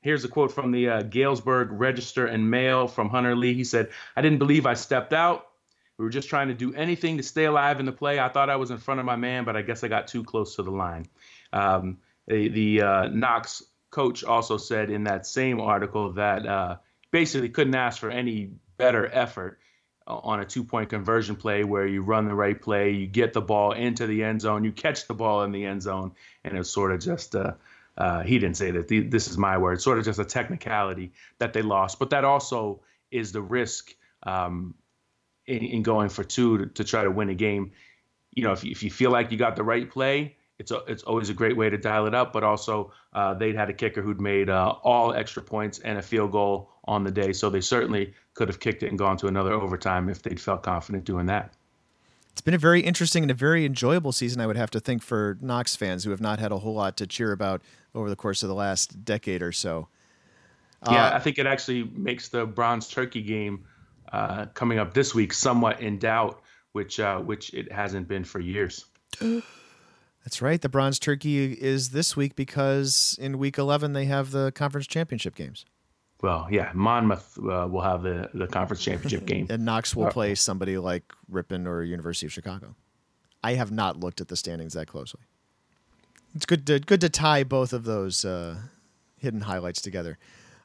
Here's a quote from the uh, Galesburg Register and Mail from Hunter Lee. He said, I didn't believe I stepped out. We were just trying to do anything to stay alive in the play. I thought I was in front of my man, but I guess I got too close to the line. Um, the, the uh, Knox coach also said in that same article that uh, basically couldn't ask for any better effort on a two point conversion play where you run the right play, you get the ball into the end zone, you catch the ball in the end zone, and it's sort of just uh, uh, he didn't say that. The, this is my word. Sort of just a technicality that they lost, but that also is the risk um, in, in going for two to, to, try to win a game. You know, if you, if you feel like you got the right play, it's a, it's always a great way to dial it up. But also, uh, they'd had a kicker who'd made uh, all extra points and a field goal on the day, so they certainly could have kicked it and gone to another overtime if they'd felt confident doing that. It's been a very interesting and a very enjoyable season, I would have to think, for Knox fans who have not had a whole lot to cheer about over the course of the last decade or so. Yeah, uh, I think it actually makes the Bronze Turkey game uh, coming up this week somewhat in doubt, which uh, which it hasn't been for years. That's right. The Bronze Turkey is this week because in week 11 they have the conference championship games. Well, yeah, Monmouth uh, will have the, the conference championship game. and Knox will uh, play somebody like Ripon or University of Chicago. I have not looked at the standings that closely. It's good to, good to tie both of those uh, hidden highlights together.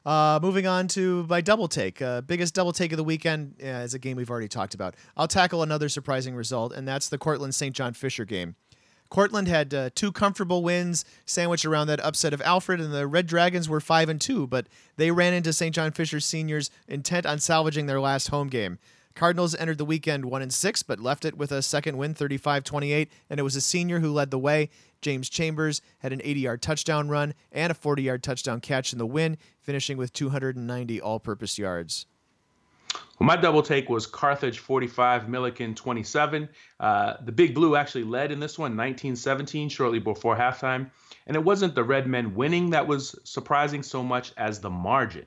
Uh, moving on to my double take. Uh, biggest double take of the weekend uh, is a game we've already talked about. I'll tackle another surprising result, and that's the Cortland St. John Fisher game. Cortland had uh, two comfortable wins sandwiched around that upset of Alfred, and the Red Dragons were five and two, but they ran into St. John Fisher seniors intent on salvaging their last home game. Cardinals entered the weekend 1 and 6 but left it with a second win 35-28 and it was a senior who led the way. James Chambers had an 80-yard touchdown run and a 40-yard touchdown catch in the win, finishing with 290 all-purpose yards. Well, my double take was Carthage 45, Millikin 27. Uh, the Big Blue actually led in this one, 1917, shortly before halftime. And it wasn't the Red Men winning that was surprising so much as the margin.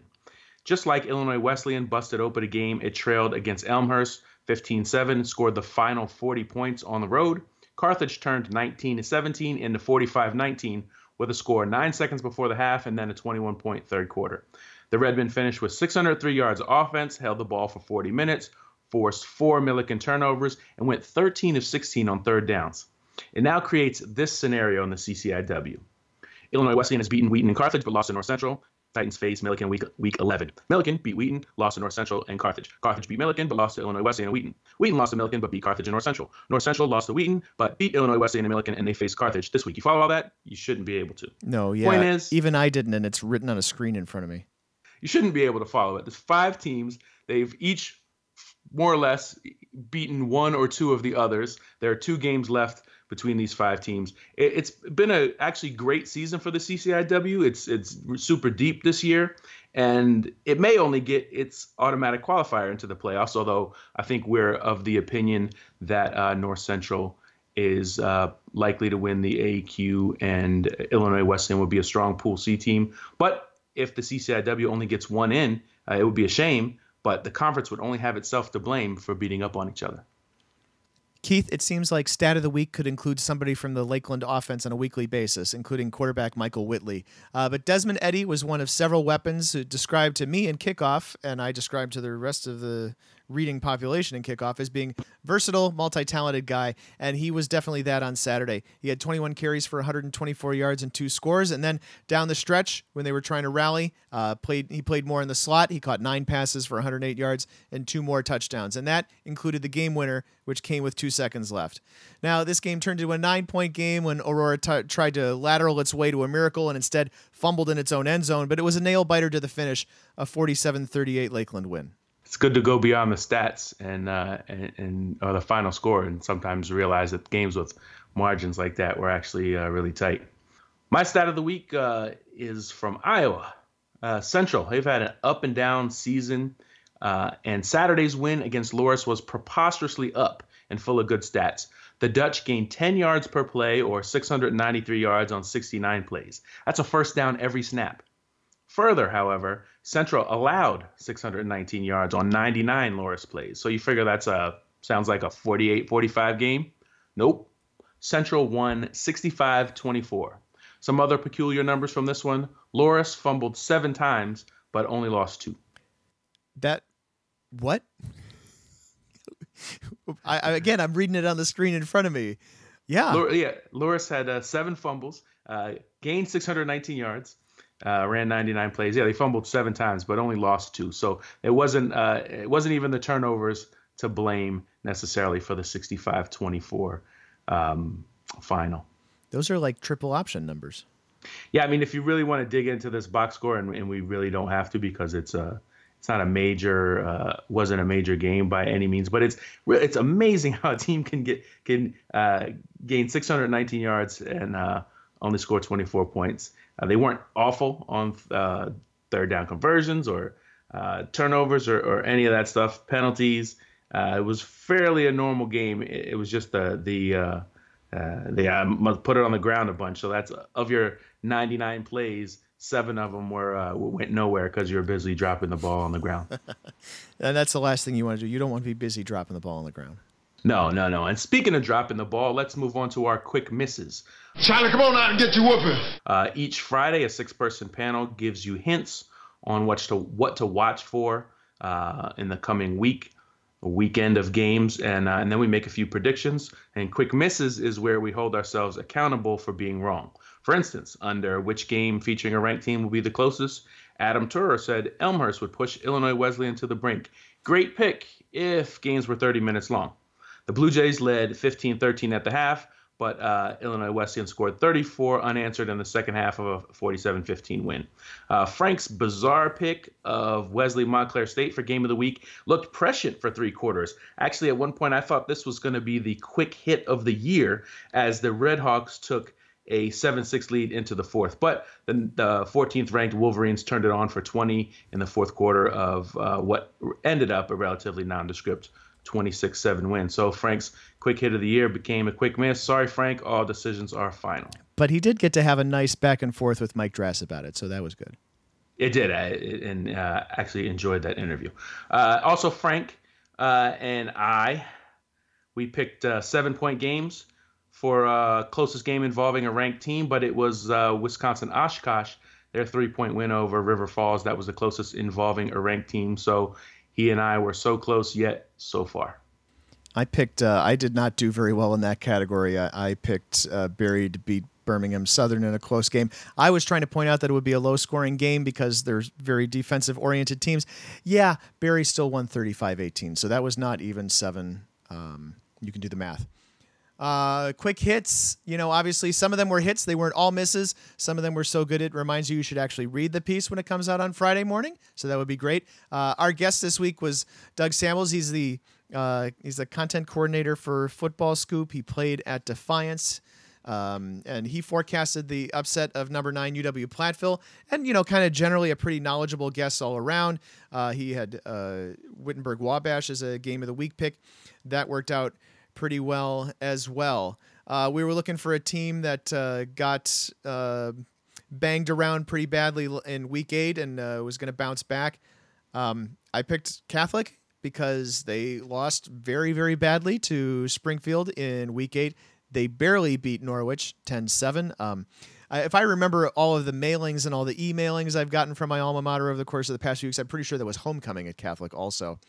Just like Illinois Wesleyan busted open a game it trailed against Elmhurst 15 7, scored the final 40 points on the road. Carthage turned 19 17 into 45 19 with a score nine seconds before the half and then a 21 point third quarter. The Redmen finished with 603 yards of offense, held the ball for 40 minutes, forced four Millikin turnovers, and went 13 of 16 on third downs. It now creates this scenario in the CCIW. Illinois Wesleyan has beaten Wheaton and Carthage, but lost to North Central. Titans face Millikin week week 11. Millikin beat Wheaton, lost to North Central and Carthage. Carthage beat Millikin, but lost to Illinois Wesleyan and Wheaton. Wheaton lost to Millikin, but beat Carthage and North Central. North Central lost to Wheaton, but beat Illinois Wesleyan and Millikin, and they face Carthage this week. You follow all that? You shouldn't be able to. No, yeah. Point is- even I didn't, and it's written on a screen in front of me. You shouldn't be able to follow it. There's five teams. They've each more or less beaten one or two of the others. There are two games left between these five teams. It, it's been a actually great season for the CCIW. It's it's super deep this year, and it may only get its automatic qualifier into the playoffs. Although I think we're of the opinion that uh, North Central is uh, likely to win the AQ, and Illinois Wesleyan would be a strong Pool C team. But if the CCIW only gets one in, uh, it would be a shame. But the conference would only have itself to blame for beating up on each other. Keith, it seems like stat of the week could include somebody from the Lakeland offense on a weekly basis, including quarterback Michael Whitley. Uh, but Desmond Eddy was one of several weapons described to me in kickoff, and I described to the rest of the reading population in kickoff as being versatile, multi-talented guy, and he was definitely that on Saturday. He had 21 carries for 124 yards and two scores, and then down the stretch when they were trying to rally, uh, played he played more in the slot. He caught nine passes for 108 yards and two more touchdowns, and that included the game winner, which came with two seconds left. Now this game turned into a nine-point game when Aurora t- tried to lateral its way to a miracle and instead fumbled in its own end zone, but it was a nail biter to the finish, a 47-38 Lakeland win it's good to go beyond the stats and uh, and, and or the final score, and sometimes realize that games with margins like that were actually uh, really tight. My stat of the week uh, is from Iowa uh, Central. They've had an up and down season, uh, and Saturday's win against Loras was preposterously up and full of good stats. The Dutch gained 10 yards per play or 693 yards on 69 plays. That's a first down every snap. Further, however, Central allowed 619 yards on 99 Loras plays. So you figure that's a sounds like a 48-45 game. Nope. Central won 65-24. Some other peculiar numbers from this one. Loras fumbled 7 times but only lost 2. That what? I, I, again, I'm reading it on the screen in front of me. Yeah. Yeah, Loras had uh, 7 fumbles, uh, gained 619 yards uh, ran 99 plays. Yeah, they fumbled seven times, but only lost two. So it wasn't uh, it wasn't even the turnovers to blame necessarily for the 65-24 um, final. Those are like triple option numbers. Yeah, I mean, if you really want to dig into this box score, and, and we really don't have to because it's a it's not a major uh, wasn't a major game by any means, but it's it's amazing how a team can get can uh, gain 619 yards and uh, only score 24 points. Uh, they weren't awful on uh, third down conversions or uh, turnovers or, or, any of that stuff, penalties. Uh, it was fairly a normal game. It, it was just the the uh, uh, they put it on the ground a bunch. So that's of your 99 plays, seven of them were went nowhere because you're busy dropping the ball on the ground. and that's the last thing you want to do. You don't want to be busy dropping the ball on the ground. No, no, no. And speaking of dropping the ball, let's move on to our quick misses. Charlie, come on out and get you whooping. Uh, each Friday, a six-person panel gives you hints on what to what to watch for uh, in the coming week, a weekend of games, and uh, and then we make a few predictions. And quick misses is where we hold ourselves accountable for being wrong. For instance, under which game featuring a ranked team will be the closest, Adam Turer said Elmhurst would push Illinois Wesleyan to the brink. Great pick if games were 30 minutes long. The Blue Jays led 15 13 at the half, but uh, Illinois Wesleyan scored 34 unanswered in the second half of a 47 15 win. Uh, Frank's bizarre pick of Wesley Montclair State for game of the week looked prescient for three quarters. Actually, at one point, I thought this was going to be the quick hit of the year as the Redhawks took a 7-6 lead into the fourth. But the, the 14th ranked Wolverines turned it on for 20 in the fourth quarter of uh, what ended up a relatively nondescript 26 7 win. So Frank's quick hit of the year became a quick miss. Sorry, Frank. All decisions are final. But he did get to have a nice back and forth with Mike Drass about it, so that was good. It did, I, and uh, actually enjoyed that interview. Uh, also, Frank uh, and I, we picked uh, seven point games for uh, closest game involving a ranked team, but it was uh, Wisconsin Oshkosh, their three point win over River Falls. That was the closest involving a ranked team. So he and I were so close yet so far. I picked. Uh, I did not do very well in that category. I, I picked uh, Berry to beat Birmingham Southern in a close game. I was trying to point out that it would be a low scoring game because they're very defensive oriented teams. Yeah, Berry still won 35 18. So that was not even seven. Um, you can do the math. Uh, quick hits, you know, obviously some of them were hits. They weren't all misses. Some of them were so good it reminds you you should actually read the piece when it comes out on Friday morning. So that would be great. Uh, our guest this week was Doug Samuels. He's the uh, he's the content coordinator for Football Scoop. He played at Defiance. Um, and he forecasted the upset of number nine UW Platteville, and you know, kind of generally a pretty knowledgeable guest all around. Uh, he had uh, Wittenberg Wabash as a game of the week pick, that worked out pretty well as well. Uh, we were looking for a team that uh, got uh, banged around pretty badly in week eight and uh, was going to bounce back. Um, I picked Catholic because they lost very, very badly to Springfield in week eight. They barely beat Norwich 10 7. Um, if I remember all of the mailings and all the emailings I've gotten from my alma mater over the course of the past few weeks, I'm pretty sure there was homecoming at Catholic also.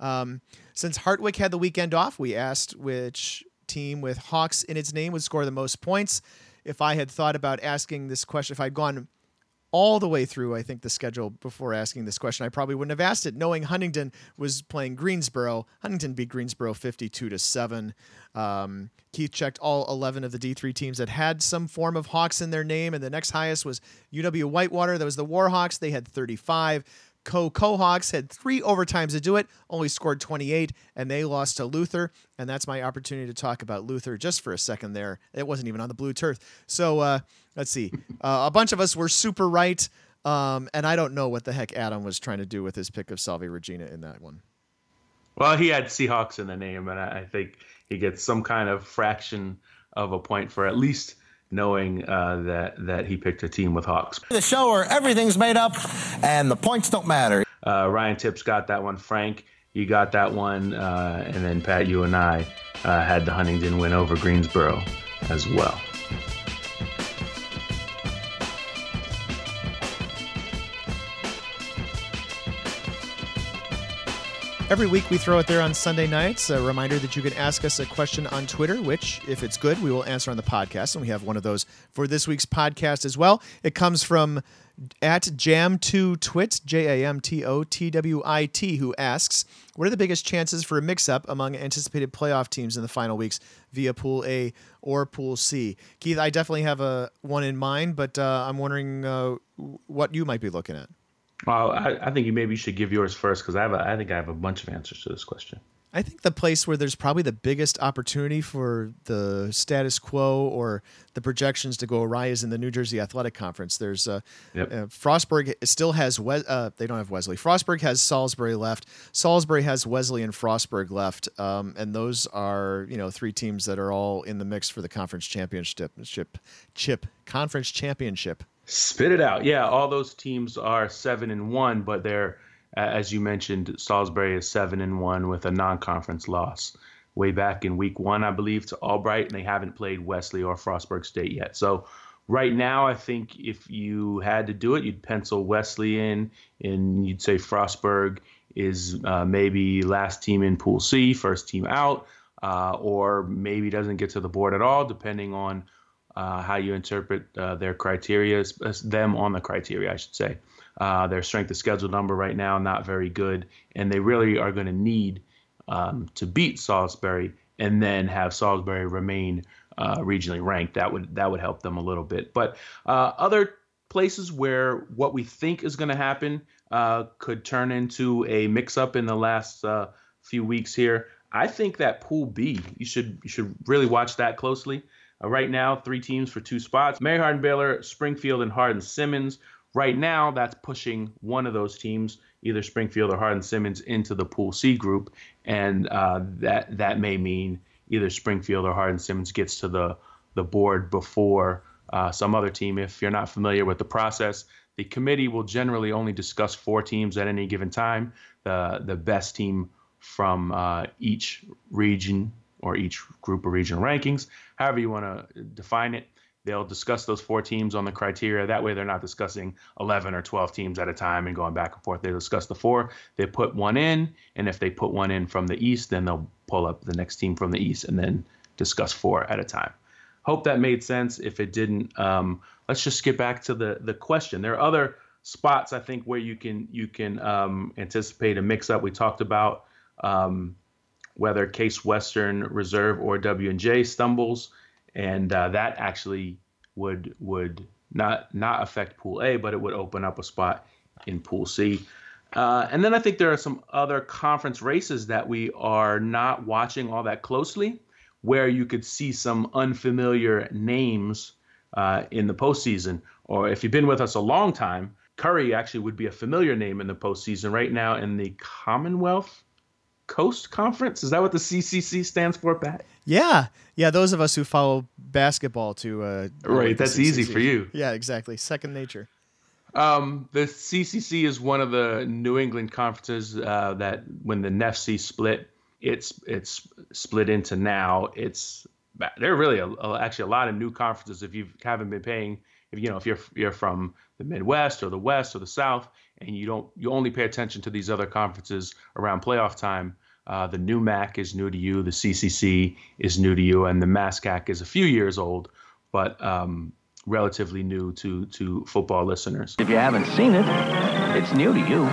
Um, since Hartwick had the weekend off, we asked which team with Hawks in its name would score the most points. If I had thought about asking this question, if I'd gone all the way through, I think, the schedule before asking this question, I probably wouldn't have asked it, knowing Huntingdon was playing Greensboro. Huntingdon beat Greensboro 52 to 7. Um, Keith checked all 11 of the D3 teams that had some form of Hawks in their name, and the next highest was UW Whitewater. That was the Warhawks. They had 35. Coe Kohawks had three overtimes to do it, only scored 28, and they lost to Luther. And that's my opportunity to talk about Luther just for a second there. It wasn't even on the blue turf. So uh, let's see. Uh, a bunch of us were super right. Um, and I don't know what the heck Adam was trying to do with his pick of Salve Regina in that one. Well, he had Seahawks in the name, and I think he gets some kind of fraction of a point for at least knowing uh, that that he picked a team with Hawks. The show where everything's made up and the points don't matter. Uh, Ryan Tips got that one. Frank, you got that one, uh, and then Pat, you and I uh, had the Huntingdon win over Greensboro as well. Every week we throw it there on Sunday nights. A reminder that you can ask us a question on Twitter, which, if it's good, we will answer on the podcast. And we have one of those for this week's podcast as well. It comes from at Jam2Twit, J A M T O T W I T, who asks, What are the biggest chances for a mix up among anticipated playoff teams in the final weeks via Pool A or Pool C? Keith, I definitely have a one in mind, but uh, I'm wondering uh, what you might be looking at. Well, I, I think you maybe should give yours first because I have a, I think I have a bunch of answers to this question. I think the place where there's probably the biggest opportunity for the status quo or the projections to go awry is in the New Jersey Athletic Conference. There's uh, yep. uh, Frostburg still has we- uh, they don't have Wesley. Frostburg has Salisbury left. Salisbury has Wesley and Frostburg left, um, and those are you know three teams that are all in the mix for the conference championship. Chip, chip conference championship. Spit it out. Yeah, all those teams are seven and one, but they're as you mentioned, Salisbury is seven and one with a non-conference loss way back in week one, I believe, to Albright, and they haven't played Wesley or Frostburg State yet. So right now, I think if you had to do it, you'd pencil Wesley in, and you'd say Frostburg is uh, maybe last team in Pool C, first team out, uh, or maybe doesn't get to the board at all, depending on uh, how you interpret uh, their criteria, them on the criteria, I should say. Uh, their strength of schedule number right now not very good, and they really are going to need um, to beat Salisbury and then have Salisbury remain uh, regionally ranked. That would that would help them a little bit. But uh, other places where what we think is going to happen uh, could turn into a mix-up in the last few weeks here. I think that Pool B, you should you should really watch that closely. Uh, right now, three teams for two spots Mary Hardin Baylor, Springfield, and Hardin Simmons. Right now, that's pushing one of those teams, either Springfield or Hardin Simmons, into the Pool C group. And uh, that, that may mean either Springfield or Hardin Simmons gets to the, the board before uh, some other team. If you're not familiar with the process, The committee will generally only discuss four teams at any given time. The the best team from uh, each region or each group or regional rankings, however you want to define it. They'll discuss those four teams on the criteria. That way, they're not discussing 11 or 12 teams at a time and going back and forth. They discuss the four. They put one in, and if they put one in from the east, then they'll pull up the next team from the east and then discuss four at a time. Hope that made sense. If it didn't, um, let's just get back to the the question. There are other spots I think where you can you can um, anticipate a mix up. We talked about um, whether Case Western Reserve or W and J stumbles and uh, that actually would would not not affect Pool A, but it would open up a spot in Pool C. Uh, and then I think there are some other conference races that we are not watching all that closely, where you could see some unfamiliar names uh, in the postseason. Or if you've been with us a long time, Curry actually would be a familiar name in the postseason right now in the Commonwealth Coast Conference. Is that what the CCC stands for, Pat? Yeah, yeah. Those of us who follow basketball to uh, right, that's easy for you. Yeah, exactly. Second nature. Um, the CCC is one of the New England conferences uh, that, when the NEFC split, it's it's split into now. It's there are really a, a, actually a lot of new conferences. If you haven't been paying, if you know if you're you're from the Midwest or the West or the South, and you don't you only pay attention to these other conferences around playoff time. Uh, the new MAC is new to you, the CCC is new to you, and the MASCAC is a few years old, but um, relatively new to to football listeners. If you haven't seen it, it's new to you.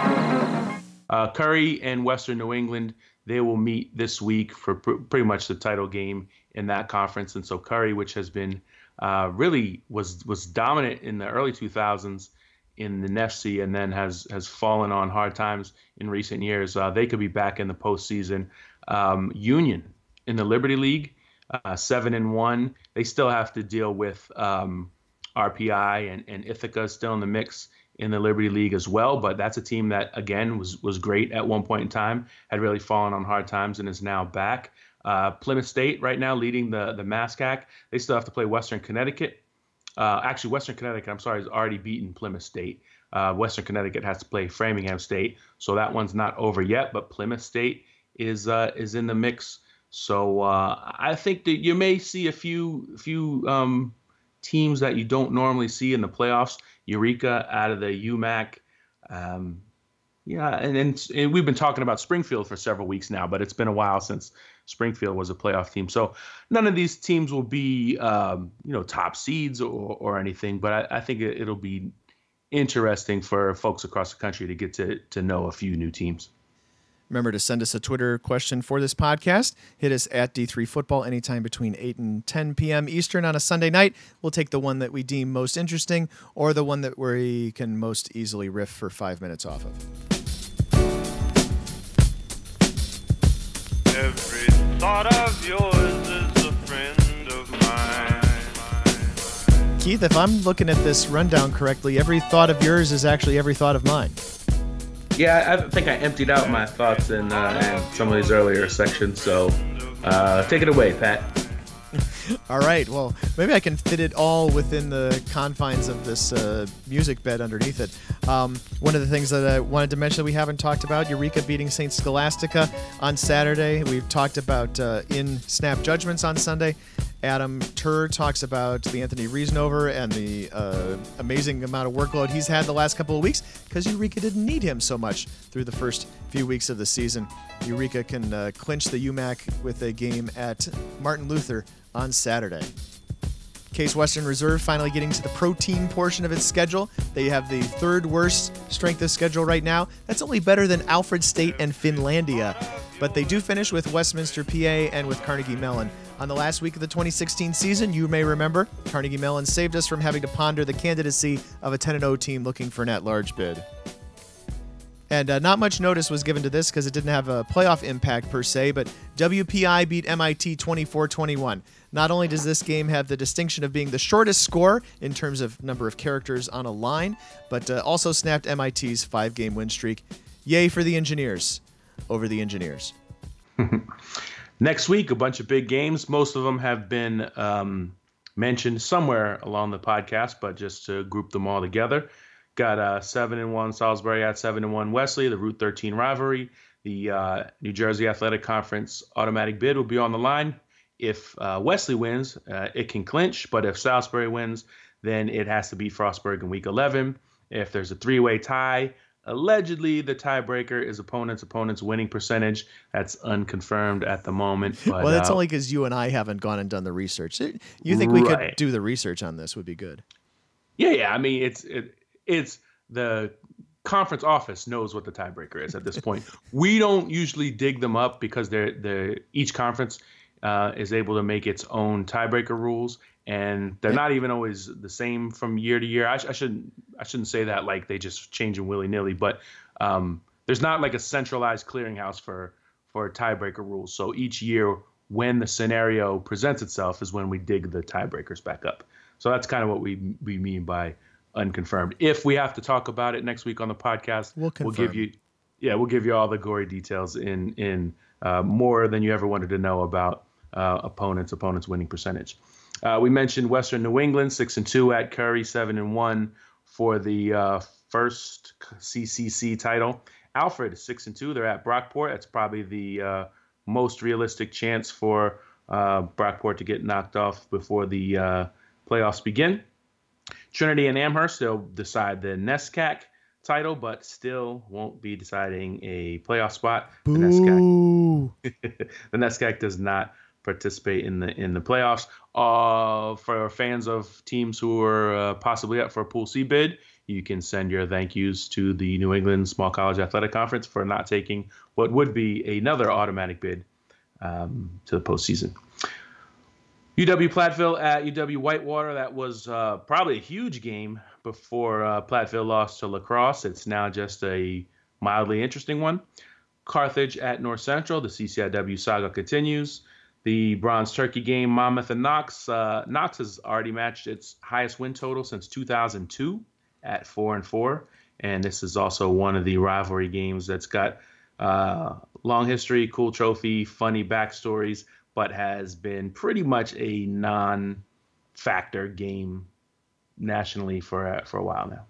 Uh, Curry and Western New England they will meet this week for pr- pretty much the title game in that conference, and so Curry, which has been uh, really was was dominant in the early 2000s in the NEFC and then has has fallen on hard times in recent years. Uh, they could be back in the postseason. Um, Union in the Liberty League, uh, seven and one. They still have to deal with um, RPI and, and Ithaca still in the mix in the Liberty League as well. But that's a team that again was was great at one point in time, had really fallen on hard times and is now back. Uh, Plymouth State right now leading the the MASCAC. They still have to play Western Connecticut uh, actually, Western Connecticut, I'm sorry, has already beaten Plymouth State. Uh, Western Connecticut has to play Framingham State, so that one's not over yet. But Plymouth State is uh, is in the mix. So uh, I think that you may see a few few um, teams that you don't normally see in the playoffs. Eureka out of the UMAC. Um, yeah, and, and, and we've been talking about Springfield for several weeks now, but it's been a while since Springfield was a playoff team. So none of these teams will be, um, you know, top seeds or, or anything, but I, I think it, it'll be interesting for folks across the country to get to, to know a few new teams. Remember to send us a Twitter question for this podcast. Hit us at D3 Football anytime between 8 and 10 p.m. Eastern on a Sunday night. We'll take the one that we deem most interesting or the one that we can most easily riff for five minutes off of. Every thought of yours is a friend of mine. Keith, if I'm looking at this rundown correctly, every thought of yours is actually every thought of mine. Yeah, I think I emptied out my thoughts in, uh, in some of these earlier sections. So uh, take it away, Pat. all right. Well, maybe I can fit it all within the confines of this uh, music bed underneath it. Um, one of the things that I wanted to mention that we haven't talked about Eureka beating St. Scholastica on Saturday. We've talked about uh, in snap judgments on Sunday. Adam Turer talks about the Anthony Reasonover and the uh, amazing amount of workload he's had the last couple of weeks because Eureka didn't need him so much through the first few weeks of the season. Eureka can uh, clinch the UMAC with a game at Martin Luther on Saturday. Case Western Reserve finally getting to the protein portion of its schedule. They have the third worst strength of schedule right now. That's only better than Alfred State and Finlandia. But they do finish with Westminster, PA, and with Carnegie Mellon. On the last week of the 2016 season, you may remember, Carnegie Mellon saved us from having to ponder the candidacy of a 10 0 team looking for an at large bid. And uh, not much notice was given to this because it didn't have a playoff impact per se, but WPI beat MIT 24 21. Not only does this game have the distinction of being the shortest score in terms of number of characters on a line, but uh, also snapped MIT's five game win streak. Yay for the engineers over the engineers. Next week, a bunch of big games. Most of them have been um, mentioned somewhere along the podcast, but just to group them all together. Got uh, seven and one Salisbury at seven and one Wesley, the Route 13 rivalry. The uh, New Jersey Athletic Conference automatic bid will be on the line. If uh, Wesley wins, uh, it can clinch, but if Salisbury wins, then it has to be Frostburg in week 11. If there's a three way tie, allegedly the tiebreaker is opponent's opponent's winning percentage. That's unconfirmed at the moment. But, well, that's uh, only because you and I haven't gone and done the research. You think we could do the research on this? Would be good. Yeah, yeah. I mean, it's it, it's the conference office knows what the tiebreaker is at this point. we don't usually dig them up because they're the each conference uh, is able to make its own tiebreaker rules, and they're not even always the same from year to year. I, sh- I shouldn't I shouldn't say that like they just change them willy nilly, but um, there's not like a centralized clearinghouse for for tiebreaker rules. So each year, when the scenario presents itself, is when we dig the tiebreakers back up. So that's kind of what we we mean by unconfirmed. If we have to talk about it next week on the podcast, We'll give you yeah we'll give you all the gory details in in uh, more than you ever wanted to know about uh, opponents opponents winning percentage. Uh, we mentioned Western New England six and two at Curry seven and one for the uh, first CCC title. Alfred six and two. They're at Brockport. That's probably the uh, most realistic chance for uh, Brockport to get knocked off before the uh, playoffs begin. Trinity and Amherst, they'll decide the NESCAC title, but still won't be deciding a playoff spot. The NESCAC, the NESCAC does not participate in the in the playoffs. Uh, for fans of teams who are uh, possibly up for a Pool C bid, you can send your thank yous to the New England Small College Athletic Conference for not taking what would be another automatic bid um, to the postseason. UW Platteville at UW Whitewater. That was uh, probably a huge game before uh, Platteville lost to La Crosse. It's now just a mildly interesting one. Carthage at North Central. The CCIW saga continues. The Bronze Turkey game, Monmouth and Knox. Uh, Knox has already matched its highest win total since 2002 at four and four, and this is also one of the rivalry games that's got uh, long history, cool trophy, funny backstories, but has been pretty much a non-factor game nationally for uh, for a while now.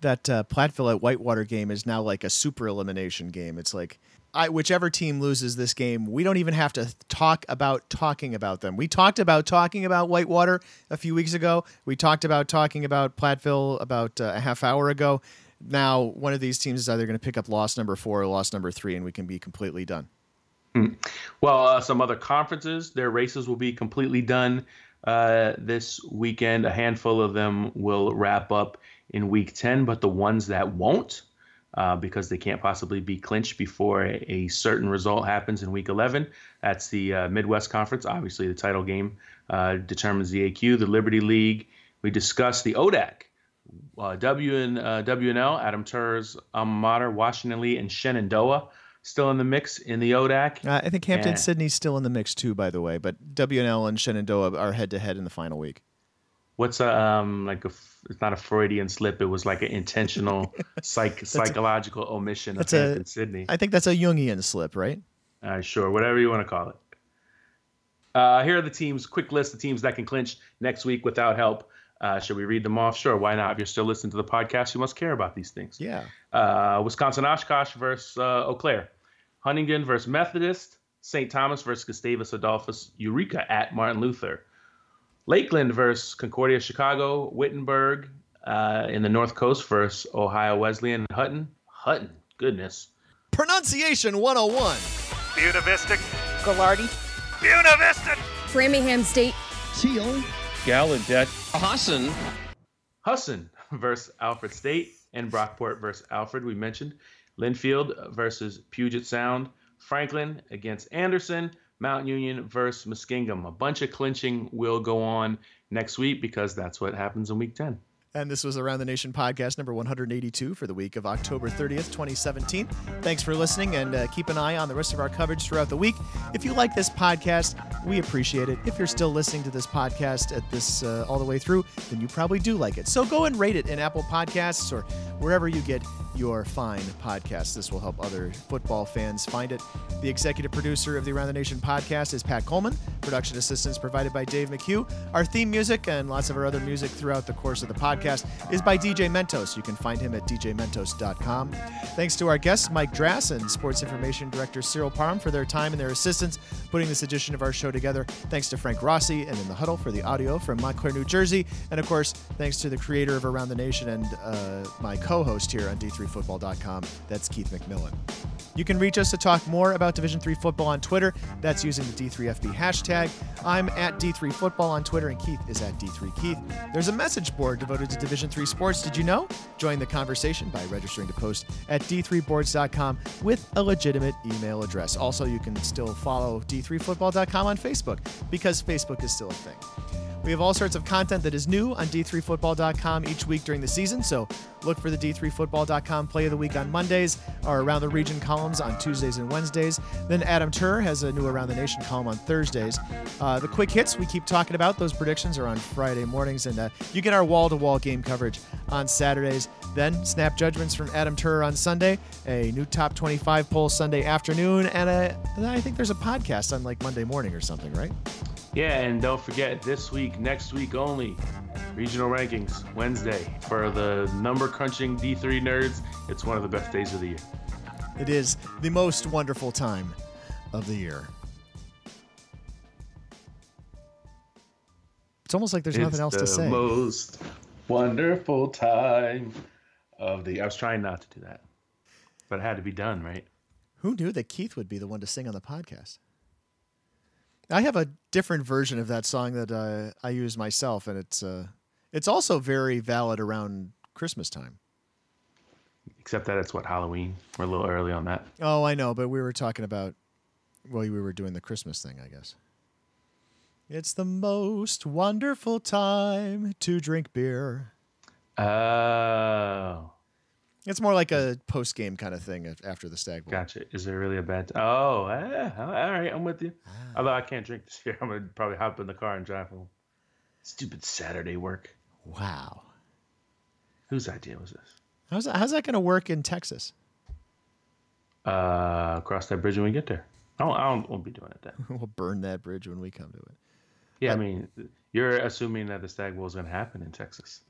That uh, Platteville at Whitewater game is now like a super elimination game. It's like I, whichever team loses this game, we don't even have to talk about talking about them. We talked about talking about Whitewater a few weeks ago. We talked about talking about Platteville about uh, a half hour ago. Now, one of these teams is either going to pick up loss number four or loss number three, and we can be completely done. Well, uh, some other conferences, their races will be completely done uh, this weekend. A handful of them will wrap up in week 10, but the ones that won't, uh, because they can't possibly be clinched before a, a certain result happens in week 11, that's the uh, Midwest Conference. Obviously, the title game uh, determines the AQ, the Liberty League. We discussed the ODAC. Uh, W and uh, W&L, Adam Turer's alma mater, Washington Lee, and Shenandoah still in the mix in the ODAC. Uh, I think Hampden Yeah. Sydney's still in the mix too, by the way. But W&L and Shenandoah are head to head in the final week. What's a um like a it's not a Freudian slip. It was like an intentional psych psychological omission of That's a- Hampden-Sydney. I think that's a Jungian slip, right? Uh, sure, whatever you want to call it. Uh, here are the teams. Quick list of teams that can clinch next week without help. Uh, should we read them off? Sure, why not? If you're still listening to the podcast, you must care about these things. Yeah. Uh, Wisconsin Oshkosh versus uh, Eau Claire. Huntingdon versus Methodist. St. Thomas versus Gustavus Adolphus Eureka at Martin Luther. Lakeland versus Concordia Chicago. Wittenberg uh, in the North Coast versus Ohio Wesleyan. Hutton. Hutton. Goodness. Pronunciation 101. Buena Vista. Gallardi, Buena Vista. Framingham State, Teal. Gallaudet. Hassan. Husson versus Alfred State. And Brockport versus Alfred, we mentioned. Linfield versus Puget Sound. Franklin against Anderson. Mount Union versus Muskingum. A bunch of clinching will go on next week because that's what happens in week 10. And this was Around the Nation podcast number 182 for the week of October 30th, 2017. Thanks for listening and uh, keep an eye on the rest of our coverage throughout the week. If you like this podcast, we appreciate it. If you're still listening to this podcast at this uh, all the way through, then you probably do like it. So go and rate it in Apple Podcasts or wherever you get your fine podcast. This will help other football fans find it. The executive producer of the Around the Nation podcast is Pat Coleman. Production assistance provided by Dave McHugh. Our theme music and lots of our other music throughout the course of the podcast is by DJ Mentos. You can find him at djmentos.com. Thanks to our guests, Mike Drass and Sports Information Director Cyril Parham, for their time and their assistance putting this edition of our show together. Thanks to Frank Rossi and In the Huddle for the audio from Montclair, New Jersey. And of course, thanks to the creator of Around the Nation and uh, my co host here on D3Football.com. That's Keith McMillan. You can reach us to talk more about Division 3 football on Twitter. That's using the D3FB hashtag. I'm at D3Football on Twitter, and Keith is at D3Keith. There's a message board devoted to Division 3 sports. Did you know? Join the conversation by registering to post at D3Boards.com with a legitimate email address. Also, you can still follow D3Football.com on Facebook because Facebook is still a thing. We have all sorts of content that is new on D3Football.com each week during the season, so look for the D3Football.com Play of the Week on Mondays, our Around the Region columns on Tuesdays and Wednesdays. Then Adam Turer has a new Around the Nation column on Thursdays. Uh, the quick hits we keep talking about, those predictions are on Friday mornings, and uh, you get our wall to wall game coverage on Saturdays. Then snap judgments from Adam Turer on Sunday, a new top 25 poll Sunday afternoon, and a, I think there's a podcast on like Monday morning or something, right? Yeah, and don't forget this week, next week only, regional rankings Wednesday for the number crunching D3 nerds. It's one of the best days of the year. It is the most wonderful time of the year. It's almost like there's it's nothing else to say. It is the most wonderful time of the. I was trying not to do that, but it had to be done, right? Who knew that Keith would be the one to sing on the podcast? I have a different version of that song that uh, I use myself, and it's uh, it's also very valid around Christmas time. Except that it's what Halloween. We're a little early on that. Oh, I know, but we were talking about well, we were doing the Christmas thing, I guess. It's the most wonderful time to drink beer. Oh. It's more like a post game kind of thing after the Stagg Bowl. Gotcha. Is there really a bad? T- oh, eh, all right. I'm with you. Ah. Although I can't drink this year, I'm gonna probably hop in the car and drive home. Stupid Saturday work. Wow. Whose idea was this? How's that, how's that going to work in Texas? Uh, cross that bridge when we get there. I don't, I don't won't be doing it then. we'll burn that bridge when we come to it. Yeah, I mean, you're assuming that the Stagg Bowl is going to happen in Texas.